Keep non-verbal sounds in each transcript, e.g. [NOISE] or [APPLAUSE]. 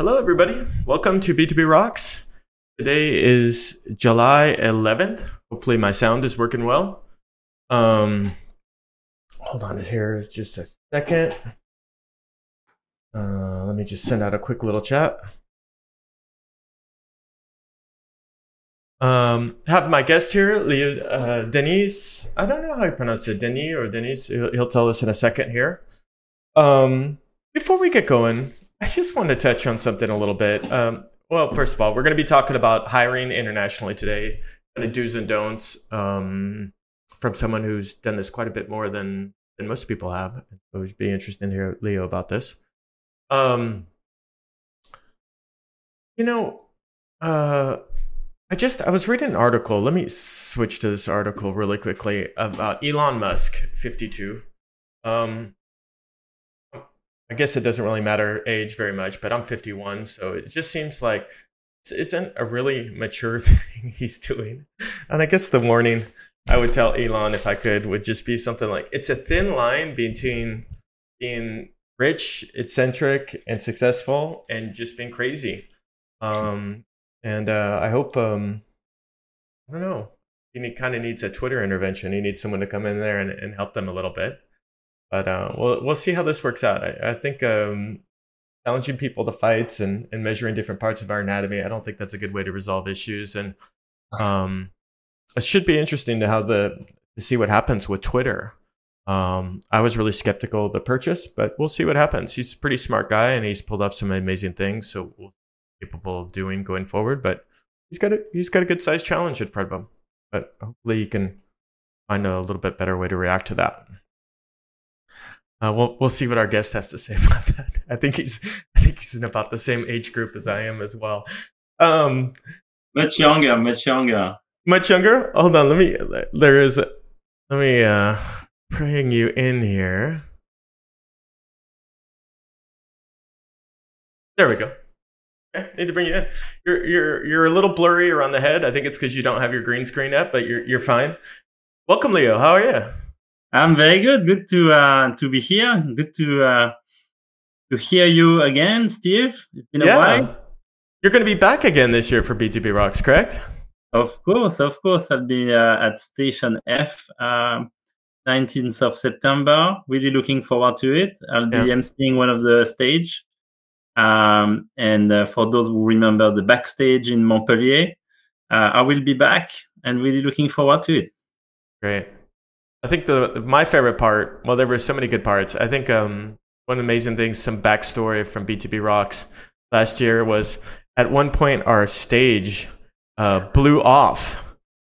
Hello, everybody. Welcome to B2B Rocks. Today is July 11th. Hopefully, my sound is working well. Um, hold on here just a second. Uh, let me just send out a quick little chat. Um, have my guest here, Leo uh, Denis. I don't know how you pronounce it, Denis or Denis. He'll, he'll tell us in a second here. Um, before we get going, I just want to touch on something a little bit. Um, well, first of all, we're going to be talking about hiring internationally today, the do's and don'ts um, from someone who's done this quite a bit more than than most people have. So it would be interesting to hear Leo about this. Um, you know, uh, I just I was reading an article. Let me switch to this article really quickly about Elon Musk, 52. Um, I guess it doesn't really matter age very much, but I'm 51, so it just seems like this isn't a really mature [LAUGHS] thing he's doing. And I guess the warning I would tell Elon if I could would just be something like it's a thin line between being rich, eccentric, and successful, and just being crazy. Um, and uh, I hope um, I don't know. He kind of needs a Twitter intervention. He needs someone to come in there and, and help them a little bit. But uh, we'll we'll see how this works out. I, I think um, challenging people to fights and, and measuring different parts of our anatomy. I don't think that's a good way to resolve issues. And [SIGHS] um, it should be interesting to how the to see what happens with Twitter. Um, I was really skeptical of the purchase, but we'll see what happens. He's a pretty smart guy, and he's pulled off some amazing things. So we'll capable of doing going forward. But he's got a he's got a good sized challenge in front of him. But hopefully, he can find a little bit better way to react to that. Uh, we'll we'll see what our guest has to say [LAUGHS] about that. I think he's I think he's in about the same age group as I am as well. Um, much younger, much younger, much younger. Hold on, let me. There is. Let me uh bring you in here. There we go. Okay, need to bring you in. You're you're you're a little blurry around the head. I think it's because you don't have your green screen up, but you're you're fine. Welcome, Leo. How are you? I'm very good. Good to uh, to be here. Good to uh, to hear you again, Steve. It's been yeah. a while. You're going to be back again this year for B2B Rocks, correct? Of course, of course. I'll be uh, at Station F, uh, 19th of September. Really looking forward to it. I'll be yeah. emceeing one of the stage. Um, and uh, for those who remember the backstage in Montpellier, uh, I will be back and really looking forward to it. Great. I think the my favorite part. Well, there were so many good parts. I think um, one amazing thing, some backstory from B2B Rocks last year was at one point our stage uh, blew off.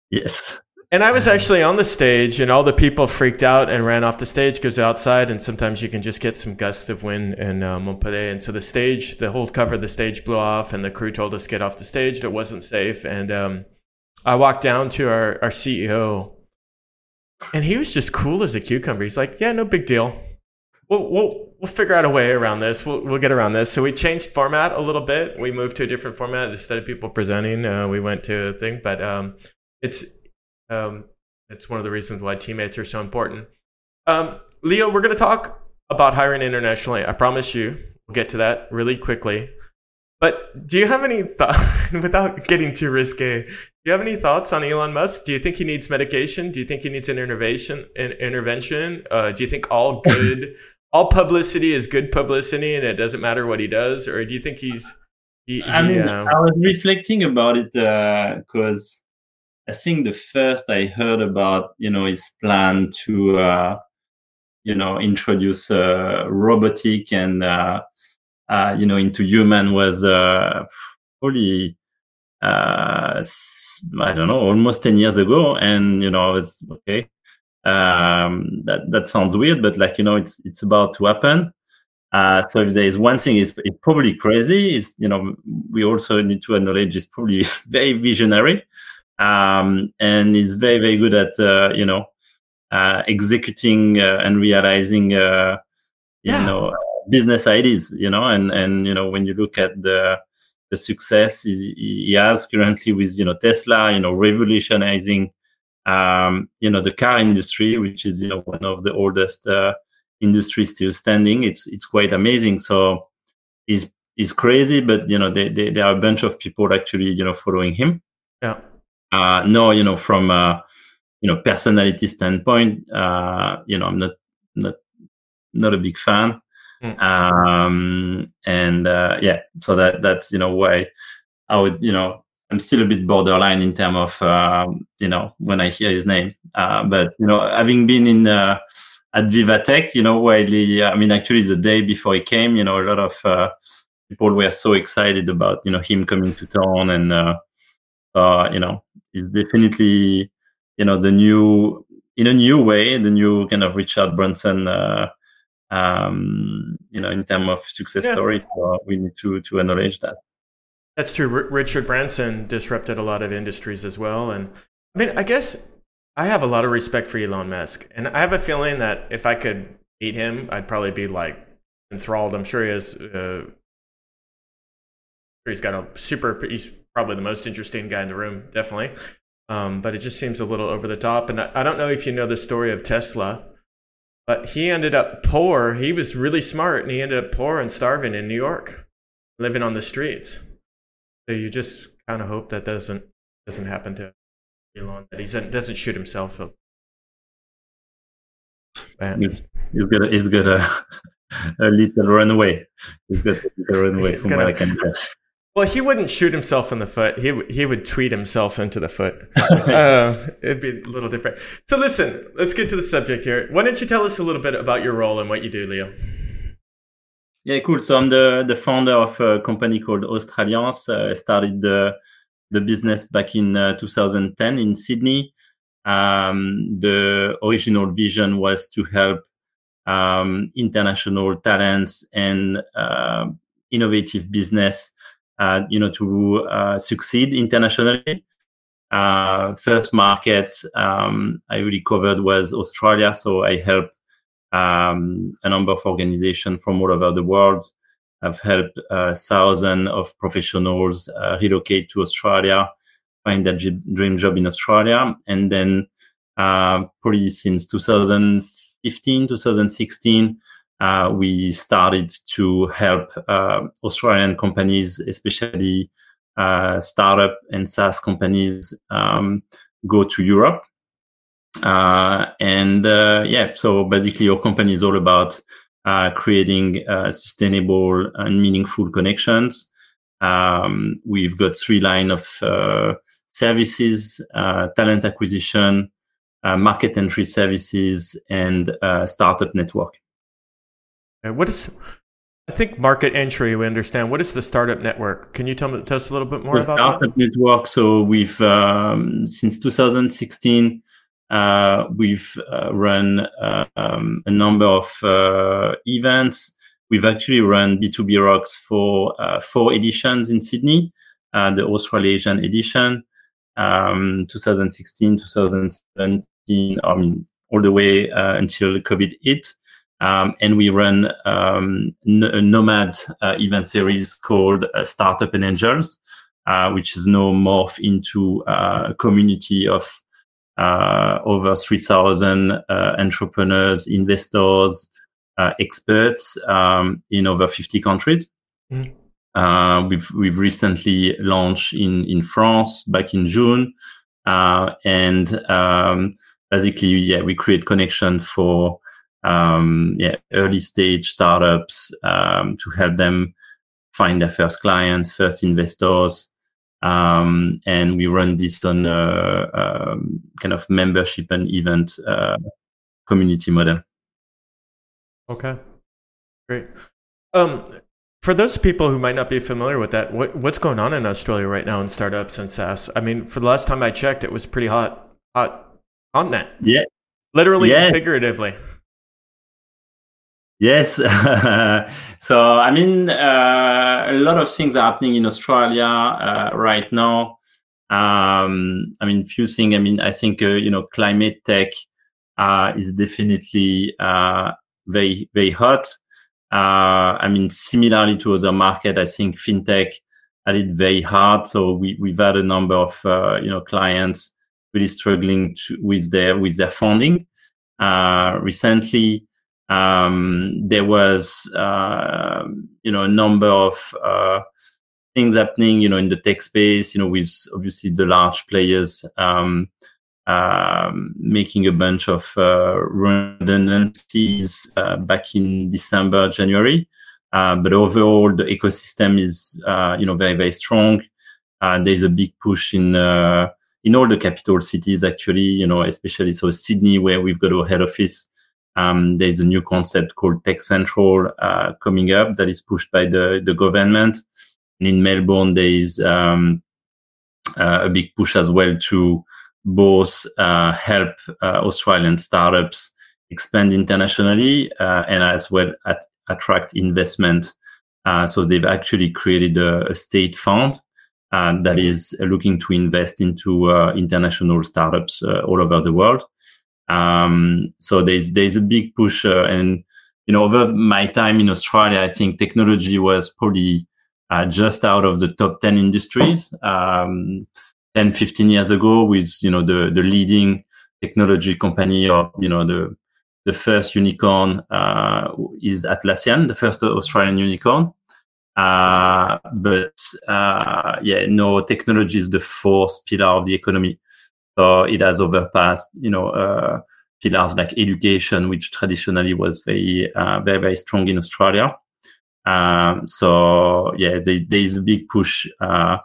Yes. And I was actually on the stage, and all the people freaked out and ran off the stage because outside, and sometimes you can just get some gusts of wind in uh, Montpellier. And so the stage, the whole cover of the stage blew off, and the crew told us to get off the stage. It wasn't safe. And um, I walked down to our, our CEO, and he was just cool as a cucumber. He's like, "Yeah, no big deal. We'll we'll we'll figure out a way around this. We'll we'll get around this." So we changed format a little bit. We moved to a different format instead of people presenting. Uh, we went to a thing, but um, it's um, it's one of the reasons why teammates are so important. Um, Leo, we're going to talk about hiring internationally. I promise you, we'll get to that really quickly. But do you have any thoughts, without getting too risque, do you have any thoughts on Elon Musk? Do you think he needs medication? Do you think he needs an intervention? An intervention? Uh, do you think all good, [LAUGHS] all publicity is good publicity, and it doesn't matter what he does, or do you think he's? He, he, I mean, uh, I was reflecting about it because uh, I think the first I heard about, you know, his plan to, uh, you know, introduce uh, robotic and, uh, you know, into human was probably uh, I don't know, almost 10 years ago. And, you know, it's okay. Um, that, that sounds weird, but like, you know, it's, it's about to happen. Uh, so if there is one thing is it's probably crazy, is you know we also need to acknowledge it's probably [LAUGHS] very visionary, um, and is very very good at uh, you know uh, executing uh, and realizing uh, you yeah. know business ideas. You know, and and you know when you look at the the success he, he has currently with you know Tesla, you know, revolutionizing um, you know the car industry, which is you know one of the oldest uh, industries still standing. It's it's quite amazing. So he's is crazy, but you know, they, they, there are a bunch of people actually, you know, following him. Yeah. Uh, no, you know, from a, you know, personality standpoint, uh, you know, I'm not, not, not a big fan. Mm. Um, and, uh, yeah, so that, that's, you know, why I would, you know, I'm still a bit borderline in terms of, um, you know, when I hear his name. Uh, but, you know, having been in, uh, at Vivatech, you know, widely, I mean, actually the day before he came, you know, a lot of, uh, people were so excited about, you know, him coming to town and, uh, uh, you know, he's definitely, you know, the new, in a new way, the new kind of Richard Branson, uh, um, you know, in terms of success yeah. story. So we need to, to acknowledge that. That's true. R- Richard Branson disrupted a lot of industries as well. And I mean, I guess I have a lot of respect for Elon Musk. And I have a feeling that if I could meet him, I'd probably be like enthralled. I'm sure he has, uh, he's got a super, he's probably the most interesting guy in the room, definitely. Um, but it just seems a little over the top. And I, I don't know if you know the story of Tesla, but he ended up poor. He was really smart and he ended up poor and starving in New York, living on the streets. So you just kind of hope that doesn't doesn't happen to Elon. That he doesn't shoot himself. Man. He's, he's got a, he's got a, [LAUGHS] a little runaway. He's got a little runaway from gonna, what I can tell. Well, he wouldn't shoot himself in the foot. He he would tweet himself into the foot. uh, [LAUGHS] it'd be a little different. So listen, let's get to the subject here. Why don't you tell us a little bit about your role and what you do, Leo? Yeah, cool. So I'm the, the founder of a company called Australiens. Uh, I started the, the business back in uh, 2010 in Sydney. Um, the original vision was to help um, international talents and uh, innovative business, you know, to uh, succeed internationally. Uh, first market um, I really covered was Australia, so I helped um, a number of organizations from all over the world. I've helped uh, thousands of professionals uh, relocate to Australia, find their dream job in Australia, and then uh, probably since 2015, 2016, uh, we started to help uh, Australian companies, especially uh, startup and SaaS companies, um, go to Europe uh, and uh, yeah, so basically, your company is all about uh, creating sustainable and meaningful connections. Um, we've got three line of services: talent acquisition, market entry services, and startup network. What is? I think market entry. We understand. What is the startup network? Can you tell, me, tell us a little bit more the about startup that? network? So we've um, since 2016 uh, we've uh, run uh, um, a number of uh, events. We've actually run B2B Rocks for uh, four editions in Sydney, uh, the Australasian edition, um, 2016, 2017, I mean, all the way until COVID hit. Um, and we run um, a nomad event series called Startup and Angels, which is now morphed into a community of uh, over 3,000 uh, entrepreneurs, investors, uh, experts um, in over 50 countries. Mm. Uh, we've we've recently launched in in France back in June, uh, and um, basically, yeah, we create connection for um, yeah early stage startups um, to help them find their first clients, first investors, um, and we run this on a, a, kind of membership and event uh, community model. Okay, great. Um, for those people who might not be familiar with that, what, what's going on in Australia right now in startups and SaaS? I mean, for the last time I checked, it was pretty hot, hot on that. Yeah, literally yes. figuratively. Yes. [LAUGHS] so, I mean, uh, a lot of things are happening in Australia uh, right now. Um, I mean, few things. I mean, I think, uh, you know, climate tech uh, is definitely uh, very, very hot. Uh, I mean, similarly to other market, I think fintech had it very hard. So we, we've had a number of, you know, clients really struggling to, with their, with their funding. recently, Um, there was, uh, you know, a number of uh, things happening, you know, in the tech space, you know, with obviously the large players um, um, making a bunch of uh, redundancies uh, back in December, January. Uh, but overall, the ecosystem is, uh, you know, very, very strong. there's a big push in in all the capital cities, actually, you know, especially so Sydney, where we've got a head office. Um, there's a new concept called Tech Central uh, coming up that is pushed by the, the government. And in Melbourne, there is um, uh, a big push as well to both uh, help uh, Australian startups expand internationally uh, and as well at, attract investment. Uh, so they've actually created a, a state fund uh, that is looking to invest into international startups all over the world. Um, so there's there's a big push, uh, and you know, over my time in Australia, I think technology was probably uh, just out of the top ten industries. Um, 10, 15 years ago, with you know the the leading technology company or you know the the first unicorn uh, is Atlassian, the first Australian unicorn. Uh, but uh, yeah, no, technology is the fourth pillar of the economy. So it has overpassed, you know, uh, pillars like education, which traditionally was very, uh, very, very strong in Australia. Um, so yeah, there, is a big push, uh,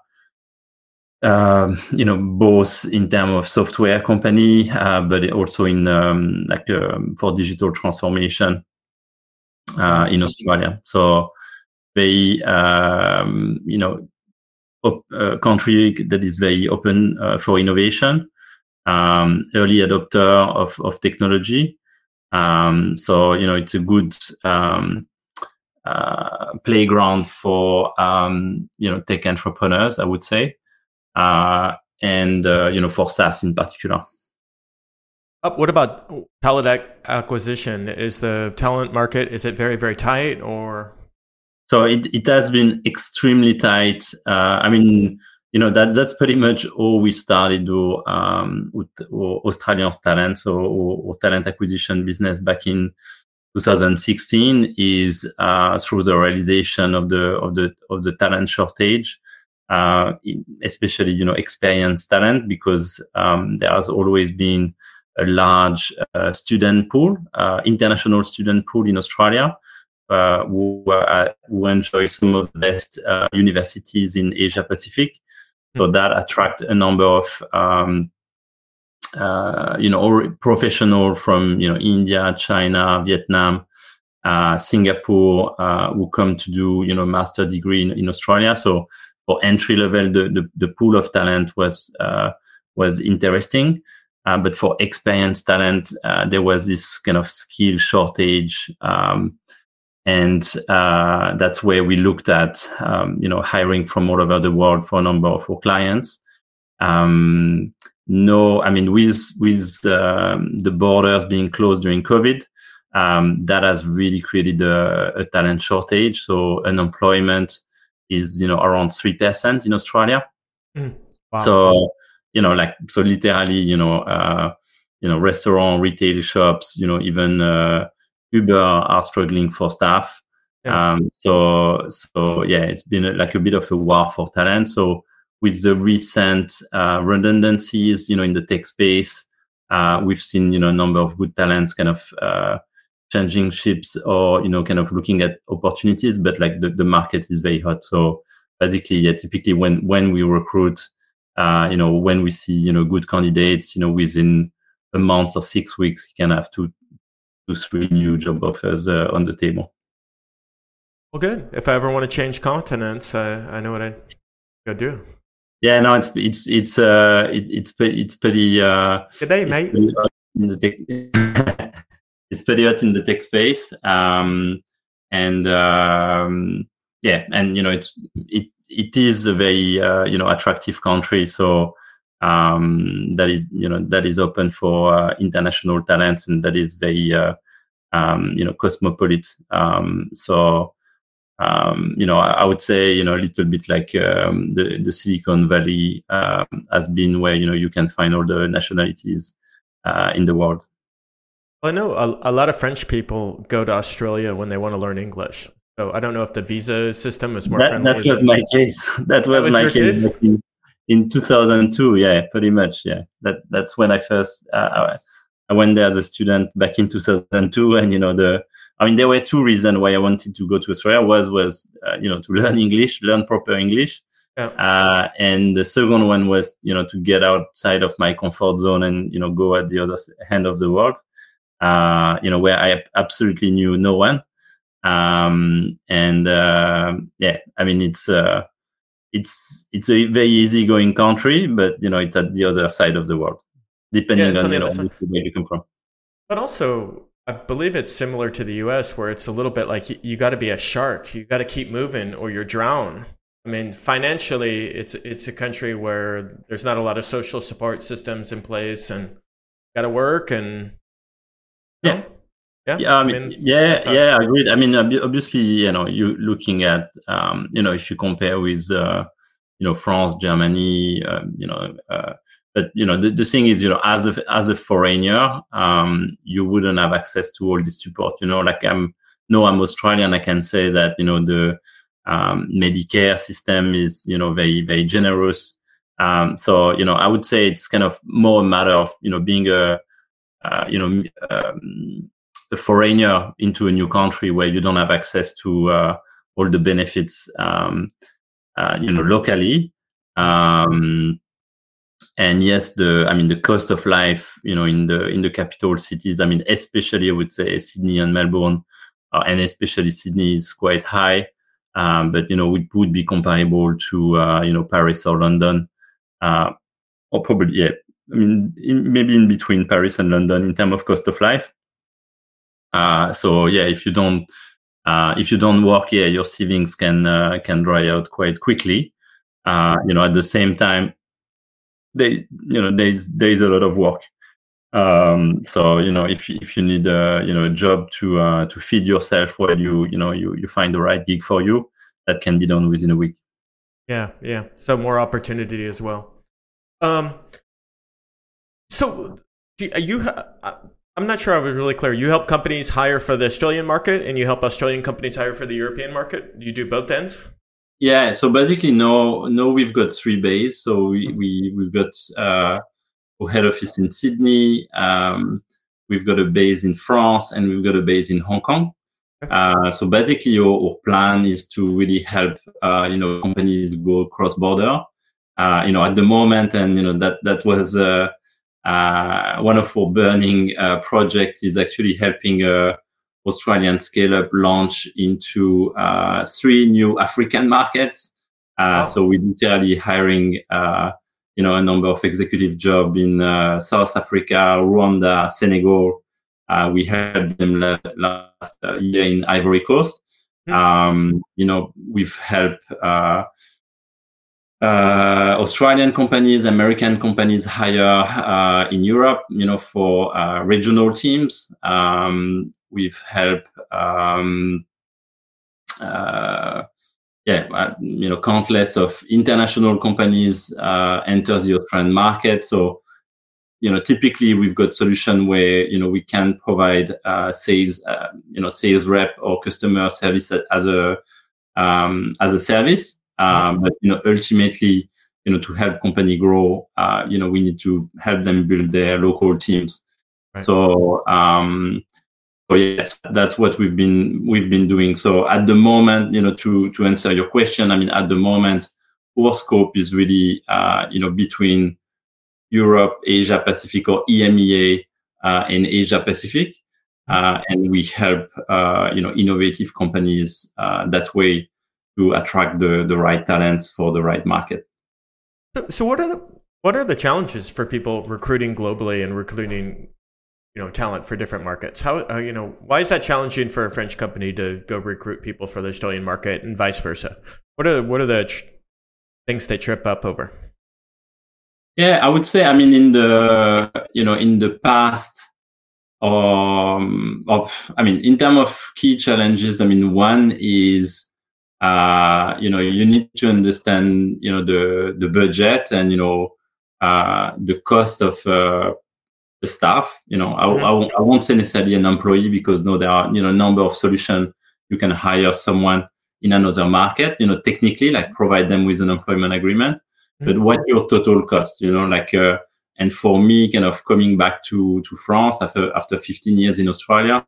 um, you know, both in terms of software company, uh, but also in um, like um, for digital transformation in Australia. So very um, you know op- uh, country that is very open uh, for innovation, um, early adopter of of technology. Um, so you know it's a good um, uh, playground for um, you know tech entrepreneurs, I would say, uh, and uh, you know for SaaS in particular. Uh, what about talent acquisition? Is the talent market is it very very tight or so it, it has been extremely tight. Uh, I mean, you know that that's pretty much all we started um, with Australian talent or, or, talent acquisition business back in 2016 is uh, through the realization of the of the of the talent shortage, uh, especially you know experienced talent because um, there has always been a large uh, student pool, uh, international student pool in Australia uh, who, uh, who enjoy some of the best universities in Asia Pacific. So that attract a number of um, uh, you know professional from you know India, China, Vietnam, uh, Singapore uh, who come to do you know master degree in, in Australia. So for entry level, the, the, the pool of talent was was interesting. but for experienced talent, there was this kind of skill shortage. Um, and uh, that's where we looked at um, you know hiring from all over the world for a number of our clients. Um, no i mean with with um, the borders being closed during covid um, that has really created a, a, talent shortage. So unemployment is you know around 3% in australia. Mm, wow. so you know like so literally you know uh, you know restaurant retail shops you know even uh, Uber are struggling for staff. Yeah. Um, so so yeah, it's been a, like a bit of a war for talent. So with the recent uh, redundancies, you know, in the tech space, uh, we've seen you know a number of good talents kind of uh, changing ships or you know kind of looking at opportunities. But like the, the market is very hot. So basically, yeah, typically when when we recruit, uh, you know, when we see you know good candidates, you know, within a month or six weeks, you can have two, three new job offers uh, on the table. Well, good. If I ever want to change continents, I know what I gotta do. Yeah, no, it's it's it's uh it, it's it's pretty uh. Good day, mate. Pretty [LAUGHS] it's pretty hot in the tech space, um, and um, yeah, and you know it's it it is a very uh, you know attractive country, so um, that is you know that is open for uh, international talents and that is very uh, um, you know cosmopolitan. Um, so um, you know I, I, would say you know a little bit like um, the the Silicon Valley um, has been where you know you can find all the nationalities uh, in the world. Well, I know a, a lot of French people go to Australia when they want to learn English. So I don't know if the visa system is more that, friendly. That was my case. [LAUGHS] That was, that was my case. case? In 2002, yeah, pretty much, yeah. That that's when I first uh, I went there as a student back in 2002, and you know the I mean there were two reasons why I wanted to go to Australia. Was was uh, you know to learn English, learn proper English, yeah. uh, and the second one was you know to get outside of my comfort zone and you know go at the other end of the world, uh, you know where I absolutely knew no one um, and uh, yeah, I mean it's uh, it's it's a very easygoing country, but you know it's at the other side of the world, depending yeah, on, on you know where you come from. But also, I believe it's similar to the U.S., where it's a little bit like you, you got to be a shark. You got to keep moving, or you're drown. I mean, financially, it's it's a country where there's not a lot of social support systems in place, and got to work and yeah. Know, yeah, yeah, I mean, I mean yeah, yeah, agreed. I mean, obviously, you know, you looking at, um, you know, if you compare with, uh, you know, France, Germany, uh, you know, uh, but you know, the, the thing is, you know, as a as a foreigner, um, you wouldn't have access to all this support. You know, like I'm, no, I'm Australian. I can say that, you know, the um, Medicare system is, you know, very very generous. Um, so, you know, I would say it's kind of more a matter of, you know, being a, uh, you know, um, a foreigner into a new country where you don't have access to uh, all the benefits, um, uh, you know, locally. Um, and yes, the I mean the cost of life, you know, in the in the capital cities. I mean, especially I would say Sydney and Melbourne, uh, and especially Sydney is quite high. Um, but you know, it would be comparable to uh, you know Paris or London, uh, or probably yeah. I mean, in, maybe in between Paris and London in terms of cost of life. Uh, so yeah, if you don't uh, if you don't work, yeah, your savings can uh, can dry out quite quickly. Uh, you know, at the same time, they you know there's there's a lot of work. Um, so you know, if if you need a you know a job to uh, to feed yourself while you you know you you find the right gig for you, that can be done within a week. Yeah, yeah. So more opportunity as well. Um. So you I'm not sure I was really clear. You help companies hire for the Australian market and you help Australian companies hire for the European market. You do both ends? Yeah. So basically, no, no, we've got three bases. So we, we, we've got uh, a head office in Sydney. Um, we've got a base in France and we've got a base in Hong Kong. Uh, so basically, our, our, plan is to really help, uh, you know, companies go cross border. Uh, you know, at the moment, and you know that that was uh, one of our burning uh, projects is actually helping a uh, Australian scale-up launch into uh, three new African markets. Uh, So we're literally hiring, uh, you know, a number of executive jobs in South Africa, Rwanda, Senegal. we helped them last year in Ivory Coast. Mm-hmm. Um, you know, we've helped uh, Australian companies, American companies hire uh, in Europe, you know, for uh, regional teams. Um, we've helped, um, uh, yeah, uh, you know, countless of international companies uh, enter the Australian market. So, you know, typically we've got solution where you know we can provide sales, you know, sales rep or customer service as a um, as a service. Um, but you know, ultimately, you know, to help company grow, uh, you know, we need to help them build their local teams. Right. So, um, so yes, that's what we've been we've been doing. So at the moment, you know, to to answer your question, I mean, at the moment, our scope is really, uh, you know, between Europe, Asia Pacific, or EMEA uh, and Asia Pacific, uh, and we help, uh, you know, innovative companies uh, that way to attract the, the right talents for the right market. So, what are the what are the challenges for people recruiting globally and recruiting you know talent for different markets? How uh, you know why is that challenging for a French company to go recruit people for the Australian market and vice versa? What are what are the tr- things they trip up over? Yeah, I would say I mean in the you know in the past um of I mean in terms of key challenges, I mean one is uh, you know, you need to understand, you know, the the budget and you know uh, the cost of uh, a staff. You know, I, mm-hmm. I, won't, I won't say necessarily an employee because no, there are you know a number of solutions you can hire someone in another market. You know, technically, like provide them with an employment agreement. Mm-hmm. But what your total cost? You know, like uh, and for me, kind of coming back to to France after after 15 years in Australia,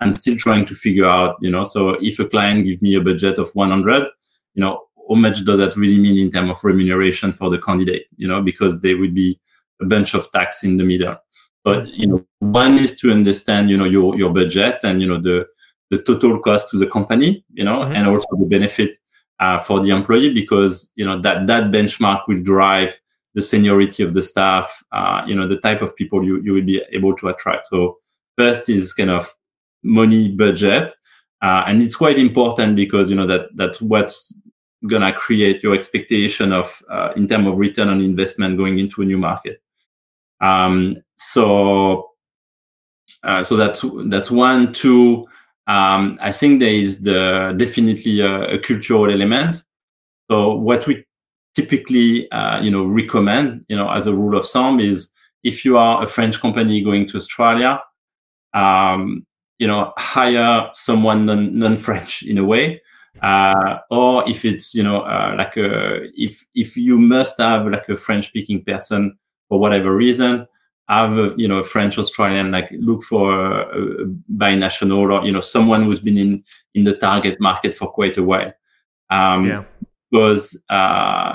I'm still trying to figure out. You know, so if a client give me a budget of 100, you know, how much does that really mean in terms of remuneration for the candidate? You know, because there would be a bunch of tax in the middle. But you know, one is to understand, you know, your your budget and you know the the total cost to the company, you know, mm-hmm. and also the benefit uh, for the employee because you know that that benchmark will drive the seniority of the staff, uh, you know, the type of people you you will be able to attract. So first is kind of money budget, uh, and it's quite important because you know that that's what's gonna create your expectation of uh, in terms of return on investment going into a new market. Um, so, uh, so that's that's one. Two, um, I think there is the definitely a, a, cultural element. So what we typically, uh, you know, recommend, you know, as a rule of thumb is if you are a French company going to Australia, um, you know, hire someone non, non-French in a way. Uh, or if it's you know uh, like a, if if you must have like a French speaking person for whatever reason have a, you know a French Australian like look for a, a binational or you know someone who's been in in the target market for quite a while um yeah. because uh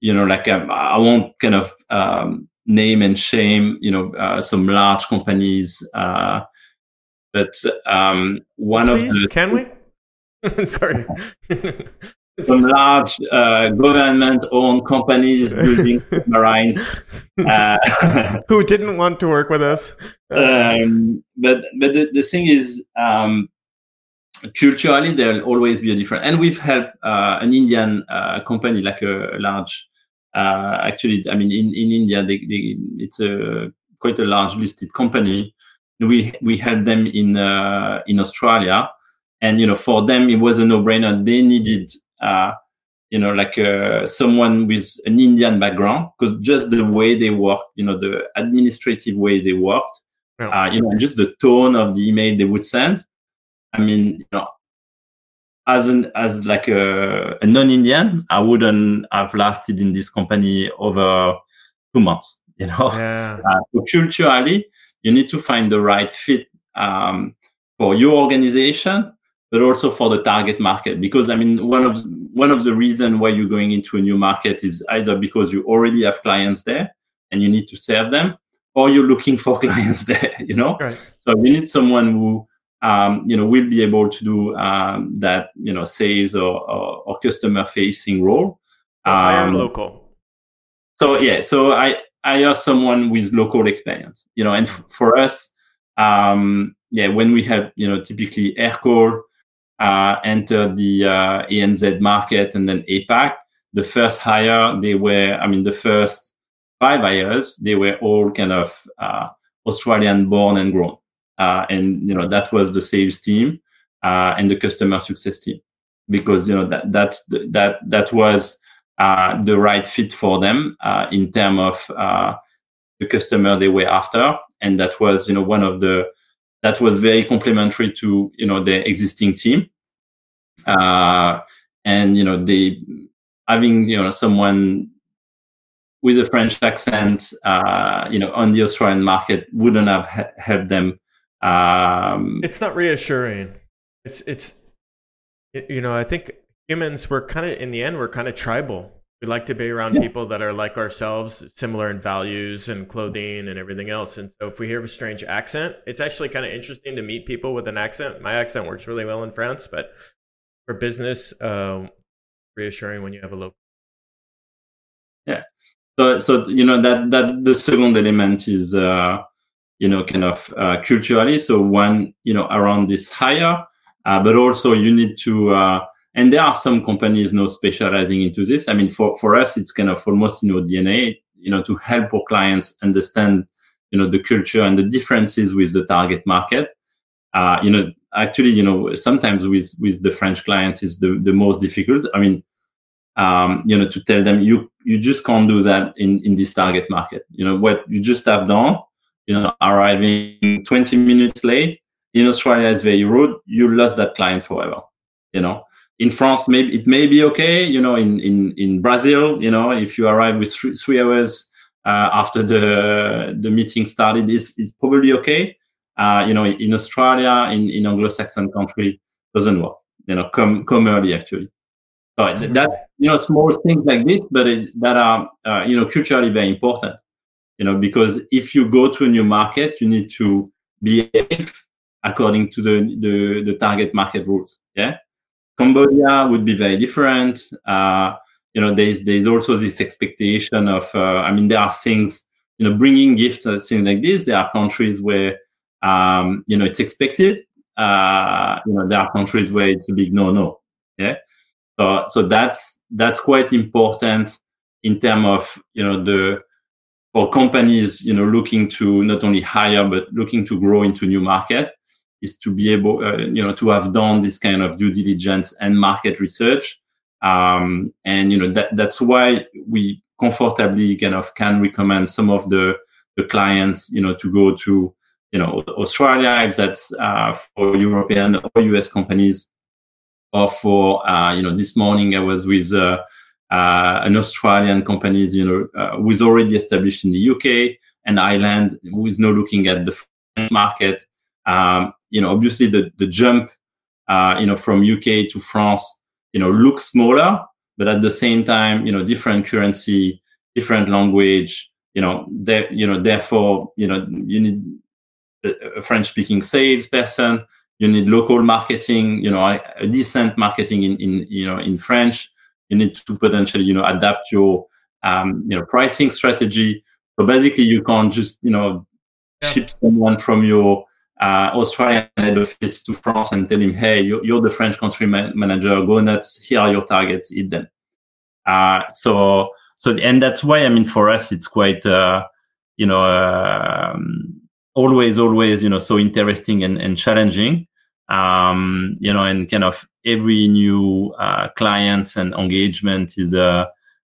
you know like um, I won't kind of um name and shame you know uh, some large companies uh but um one Please, of the can we [LAUGHS] sorry [LAUGHS] some large uh, government-owned companies building [LAUGHS] marines uh, who didn't want to work with us. Um, but but the, the thing is, um, culturally there'll always be a difference. And we've helped uh, an Indian uh, company, like a, a large. Uh, actually, I mean, in in India, they, they, it's a quite a large listed company. We we helped them in uh, in Australia and you know for them it was a no-brainer they needed uh, you know, like uh, someone with an Indian background, because just the way they work, you know, the administrative way they worked, yeah. uh, you know, just the tone of the email they would send. I mean, you know, as an as like a, a non-Indian, I wouldn't have lasted in this company over two months. You know, yeah. [LAUGHS] uh, culturally, you need to find the right fit um, for your organization but also for the target market. Because I mean, one of one of the reasons why you're going into a new market is either because you already have clients there and you need to serve them, or you're looking for [LAUGHS] clients there. You know, right. so you need someone who um, you know will be able to do um, that you know sales or, or, or customer facing role. Um, local. So yeah, so I Have someone with local experience. You know, and f- for us, um, yeah, when we have you know typically Aircall uh, entered the uh, ANZ market and then APAC. The first hire, they were, I mean, the first five hires, they were all kind of uh, Australian born and grown. Uh, and, you know, that was the sales team uh, and the customer success team because, you know, that, that, that, that was uh, the right fit for them in terms of the customer they were after. And that was, you know, one of the, that was very complementary to you know the existing team uh, and you know they having you know someone with a French accent, uh, you know, on the Australian market wouldn't have ha- helped them. Um, it's not reassuring. It's it's you know I think humans we're kind of in the end we're kind of tribal. We like to be around yeah. people that are like ourselves, similar in values and clothing and everything else. And so if we hear a strange accent, it's actually kind of interesting to meet people with an accent. My accent works really well in France, but for business, um, reassuring when you have a local. Yeah. So, so you know that that the second element is uh, you know kind of uh, culturally. So one you know around this hire, uh, but also you need to. Uh, and there are some companies know specializing into this. I mean, for for us, it's kind of almost in know DNA. You know, to help our clients understand you know the culture and the differences with the target market. Uh, you know, actually, you know, sometimes with with the French clients is the the most difficult. I mean, um, you know, to tell them you you just can't do that in in this target market. You know, what you just have done you know, arriving 20 minutes late. In Australia, is very rude. You lost that client forever. You know, in France, maybe it may be okay. You know, in in in Brazil, you know, if you arrive with three, three hours uh, after the the meeting started, is is probably okay. Uh, you know, in Australia, in in Anglo-Saxon country, doesn't work. You know, come come early actually. So that you know, small things like this, but it, that are uh, you know culturally very important you know because if you go to a new market you need to behave according to the the, the target market rules yeah cambodia would be very different. Uh, you know there's there's also this expectation of uh, i mean there are things you know bringing gifts and things like this. There are countries where um, you know it's expected. Uh, you know there are countries where it's a big no no yeah. So so that's that's quite important in terms of you know the for companies, you know, looking to not only hire but looking to grow into new market, is to be able, uh, you know, to have done this kind of due diligence and market research. Um, and you know that that's why we comfortably kind of can recommend some of the the clients, you know, to go to you know Australia if that's uh, for European or US companies, or for uh, you know this morning I was with uh, uh, an Australian company, you know, uh, who is already established in the UK and Ireland, who is now looking at the French market. Um, you know, obviously the the jump, uh, you know, from UK to France, you know, looks smaller, but at the same time, you know, different currency, different language. You know, there, you know, therefore, you know, you need a French-speaking salesperson. You need local marketing. You know, a decent marketing in in you know in French you need to potentially you know adapt your um, you know pricing strategy. So basically, you can't just you know yeah. ship someone from your uh, Australian head office to France and tell him, hey, you're, you're the French country man- manager. Go nuts. Here are your targets. Eat them. Uh, so so and that's why I mean for us it's quite uh, you know um, always always you know so interesting and, and challenging um, you know, and kind of every new uh, clients and engagement is a,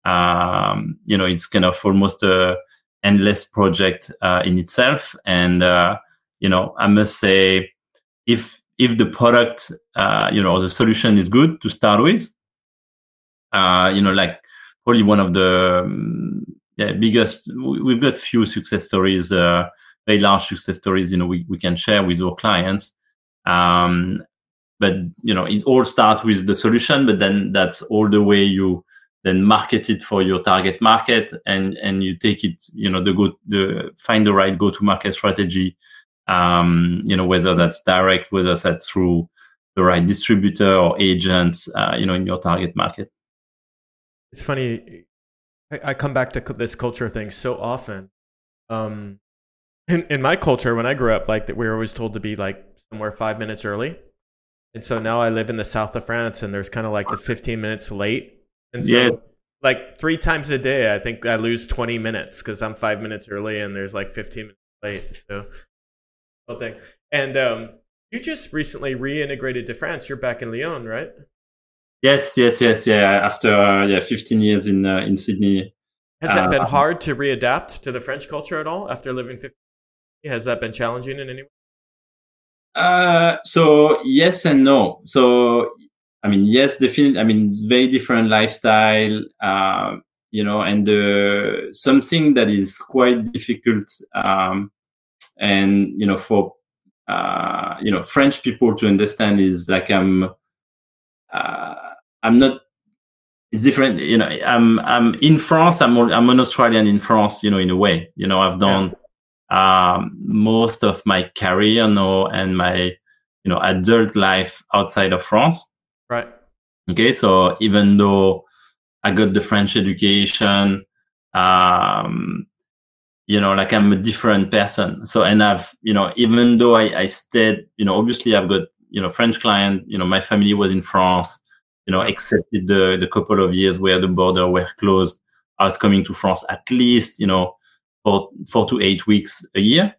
um, you know, it's kind of almost a endless project uh, in itself. And uh, you know, I must say, if if the product, uh, you know, the solution is good to start with, uh, you know, like probably one of the um, yeah, biggest. We've got few success stories, uh, very large success stories. You know, we we can share with our clients um, but you know, it all starts with the solution, but then that's all the way you then market it for your target market and and you take it you know the good the find the right go to market strategy um you know whether that's direct whether that's through the right distributor or agents uh, you know in your target market. It's funny I, I come back to this culture thing so often. Um in, in my culture when i grew up like that we were always told to be like somewhere five minutes early. And so now i live in the south of france and there's kind of like the 15 minutes late. And so yeah. like three times a day i think i lose 20 minutes because i'm five minutes early and there's like 15 minutes late. So whole thing and um you just recently reintegrated to france you're back in lyon right yes yes yes yeah after uh, yeah 15 years in uh, in sydney has it uh, been hard to readapt to the french culture at all after living 15 has that been challenging in any way? Uh, so yes and no. So I mean, yes, definitely. I mean, very different lifestyle. Uh, you know, and uh, something that is quite difficult, um, and you know, for uh, you know French people to understand is like I'm, uh, I'm not. It's different, you know. I'm I'm in France. I'm I'm an Australian in France, you know, in a way. You know, I've done. Um, most of my career now and my you know adult life outside of France. Right. Okay, so even though I got the French education, um, you know, like I'm a different person. So and I've you know even though I, I stayed, you know, obviously I've got you know French client. You know, my family was in France. You know, excepted the the couple of years where the border were closed. I was coming to France at least, you know, for four to eight weeks a year.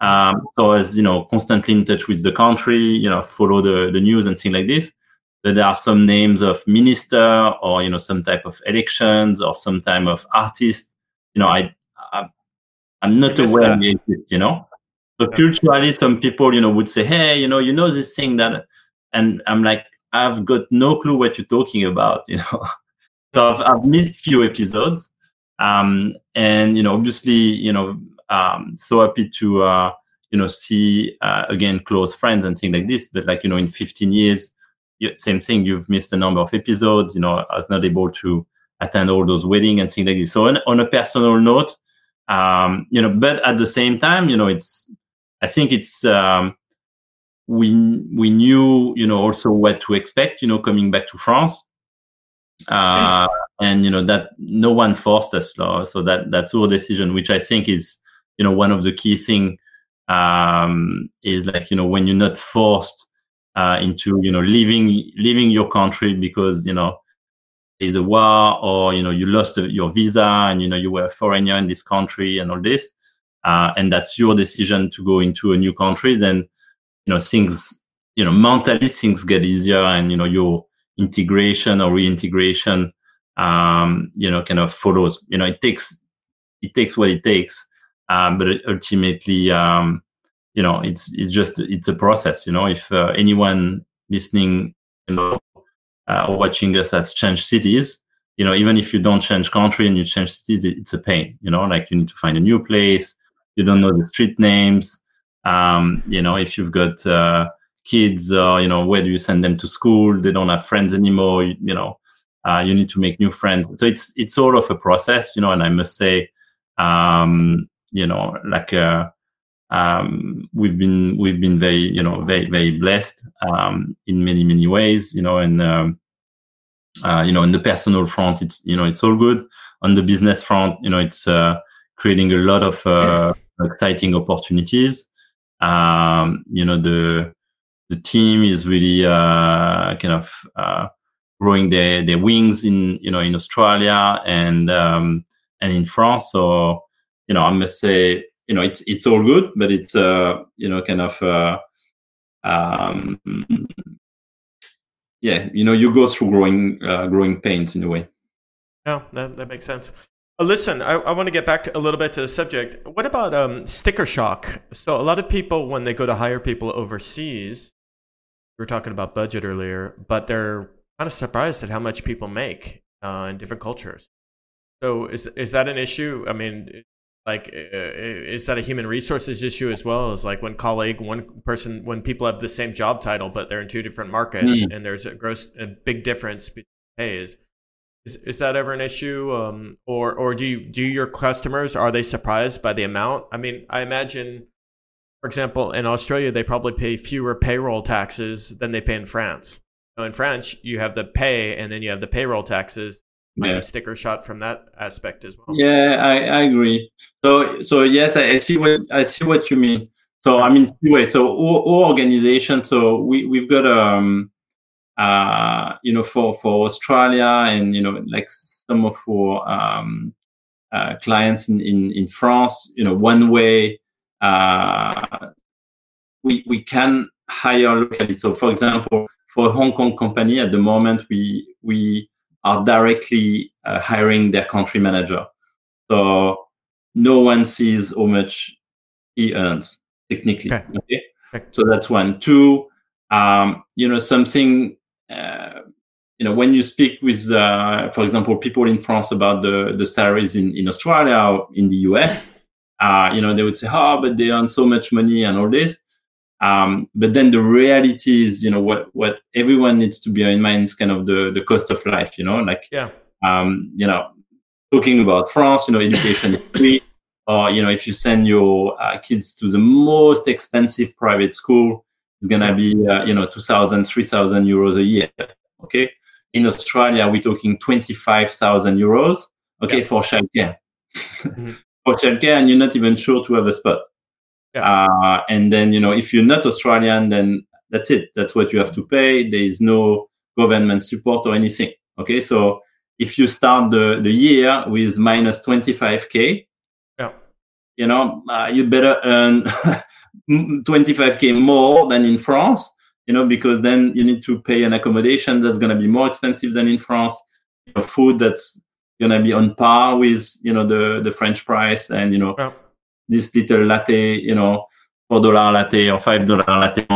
Um, so as you know, constantly in touch with the country, you know, follow the, the news and things like this. But there are some names of minister or you know some type of elections or some type of artist. You know, I I'm not aware they exist, you know. So yeah. culturally, some people, you know, would say, "Hey, you know, you know this thing that," and I'm like, I've got no clue what you're talking about, [LAUGHS] you know. so I've, I've missed few episodes, um, and you know, obviously, you know, um, so happy to uh, you know see uh, again close friends and things like this. But like you know, in 15 years, same thing. You've missed a number of episodes. You know, I was not able to attend all those weddings and things like this. So on, on a personal note, um, you know, but at the same time, you know, it's I think it's um, we we knew you know also what to expect. You know, coming back to France. Uh, and you know that no one forced us so that that's our decision which i think is you know one of the key thing um, is like you know when you're not forced uh, into you know leaving leaving your country because you know there's a war or you know you lost your visa and you know you were a foreigner in this country and all this uh, and that's your decision to go into a new country then you know things you know mentally things get easier and you know your integration or reintegration um, you know kind of follows. You know it takes it takes what it takes um, but ultimately um, you know it's it's just it's a process you know. If uh, anyone listening you know uh, watching us has changed cities you know even if you don't change country and you change cities it's a pain you know like you need to find a new place you don't know the street names um, you know if you've got uh, kids or you know where do you send them to school? They don't have friends anymore you, you know uh, you need to make new friends. So it's it's sort of a process you know and i must say um, you know like uh, um, we've been we've been very you know very very blessed um, in many many ways you know and um, uh, you know on the personal front it's you know it's all good. On the business front you know it's uh, creating a lot of uh, exciting opportunities. Um, you know the the team is really uh, kind of uh, growing their their wings in you know in Australia and um, and in France. So you know I must say you know it's it's all good but it's uh you know kind of uh um yeah you know you go through growing uh, growing pains in a way. Yeah that, that makes sense. Uh, listen i, I want to get back to, a little bit to the subject. What about um, sticker shock? So a lot of people when they go to hire people overseas we were talking about budget earlier but they're kind of surprised at how much people make uh, in different cultures. So is is that an issue? I mean like uh, is that a human resources issue as well? As like one colleague one person when people have the same job title but they're in two different markets mm. and there's a gross a big difference between pays is, is that ever an issue? Um, or or do you do your customers are they surprised by the amount? I mean i imagine for example in australia they probably pay fewer payroll taxes than they pay in france. So in france you have the pay and then you have the payroll taxes might yeah. be sticker shot from that aspect as well. Yeah, I, I agree. So so yes, I, I, see what I see what you mean. So I mean anyway, so all, our organization, so we we've got um uh you know for for Australia and you know like some of our um uh, clients in, in in France, you know one way uh we we can hire locally. So for example, for a Hong Kong company at the moment we we are directly uh, hiring their country manager. So no one sees how much he earns technically. Okay. okay? okay. So that's one. Two, um, you know, something, uh, you know, when you speak with, uh, for example, people in France about the, the salaries in, in Australia or in the US, uh, you know, they would say, oh, but they earn so much money and all this. Um, but then the reality is, you know, what what everyone needs to bear in mind is kind of the the cost of life. You know, like yeah, um, you know, talking about France, you know, education is free. [LAUGHS] Or you know, if you send your uh, kids to the most expensive private school, it's gonna be uh, you know 2,000, 3,000 euros a year. Okay, in Australia, we're talking 25,000 euros. Okay, yeah. for childcare. mm-hmm. [LAUGHS] for childcare, and you're not even sure to have a spot. Yeah. Uh, and then, you know, if you're not Australian, then that's it. That's what you have to pay. There is no government support or anything. Okay. So if you start the, the year with minus 25K, yeah. you know, uh, you better earn [LAUGHS] 25K more than in France, you know, because then you need to pay an accommodation that's going to be more expensive than in France, you know, food that's going to be on par with, you know, the, the French price and, you know, yeah this little latte, you know, four dollar latte or five dollar latte,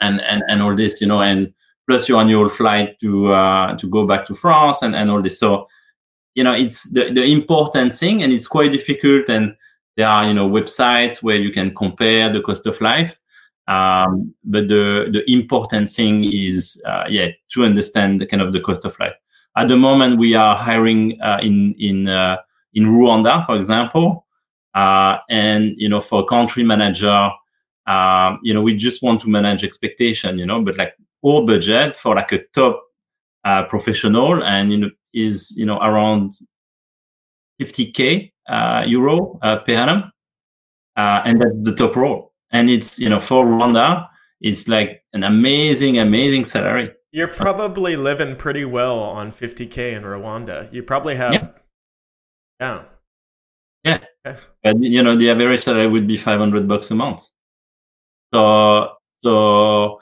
and and and all this, you know, and plus your annual flight to uh, to go back to France and and all this. So, you know, it's the the important thing, and it's quite difficult. And there are you know websites where you can compare the cost of life. Um, but the the important thing is, uh, yeah, to understand the kind of the cost of life. At the moment, we are hiring uh, in in uh, in Rwanda, for example, uh, and you know, for a country manager, uh, you know, we just want to manage expectation, you know, but like our budget for like a top uh, professional and you know is you know around 50k uh, euro uh, per annum, uh, and that's the top role. And it's you know for Rwanda, it's like an amazing, amazing salary. You're probably living pretty well on 50k in Rwanda. You probably have, yeah, yeah. yeah. But you know the average salary would be 500 bucks a month. So so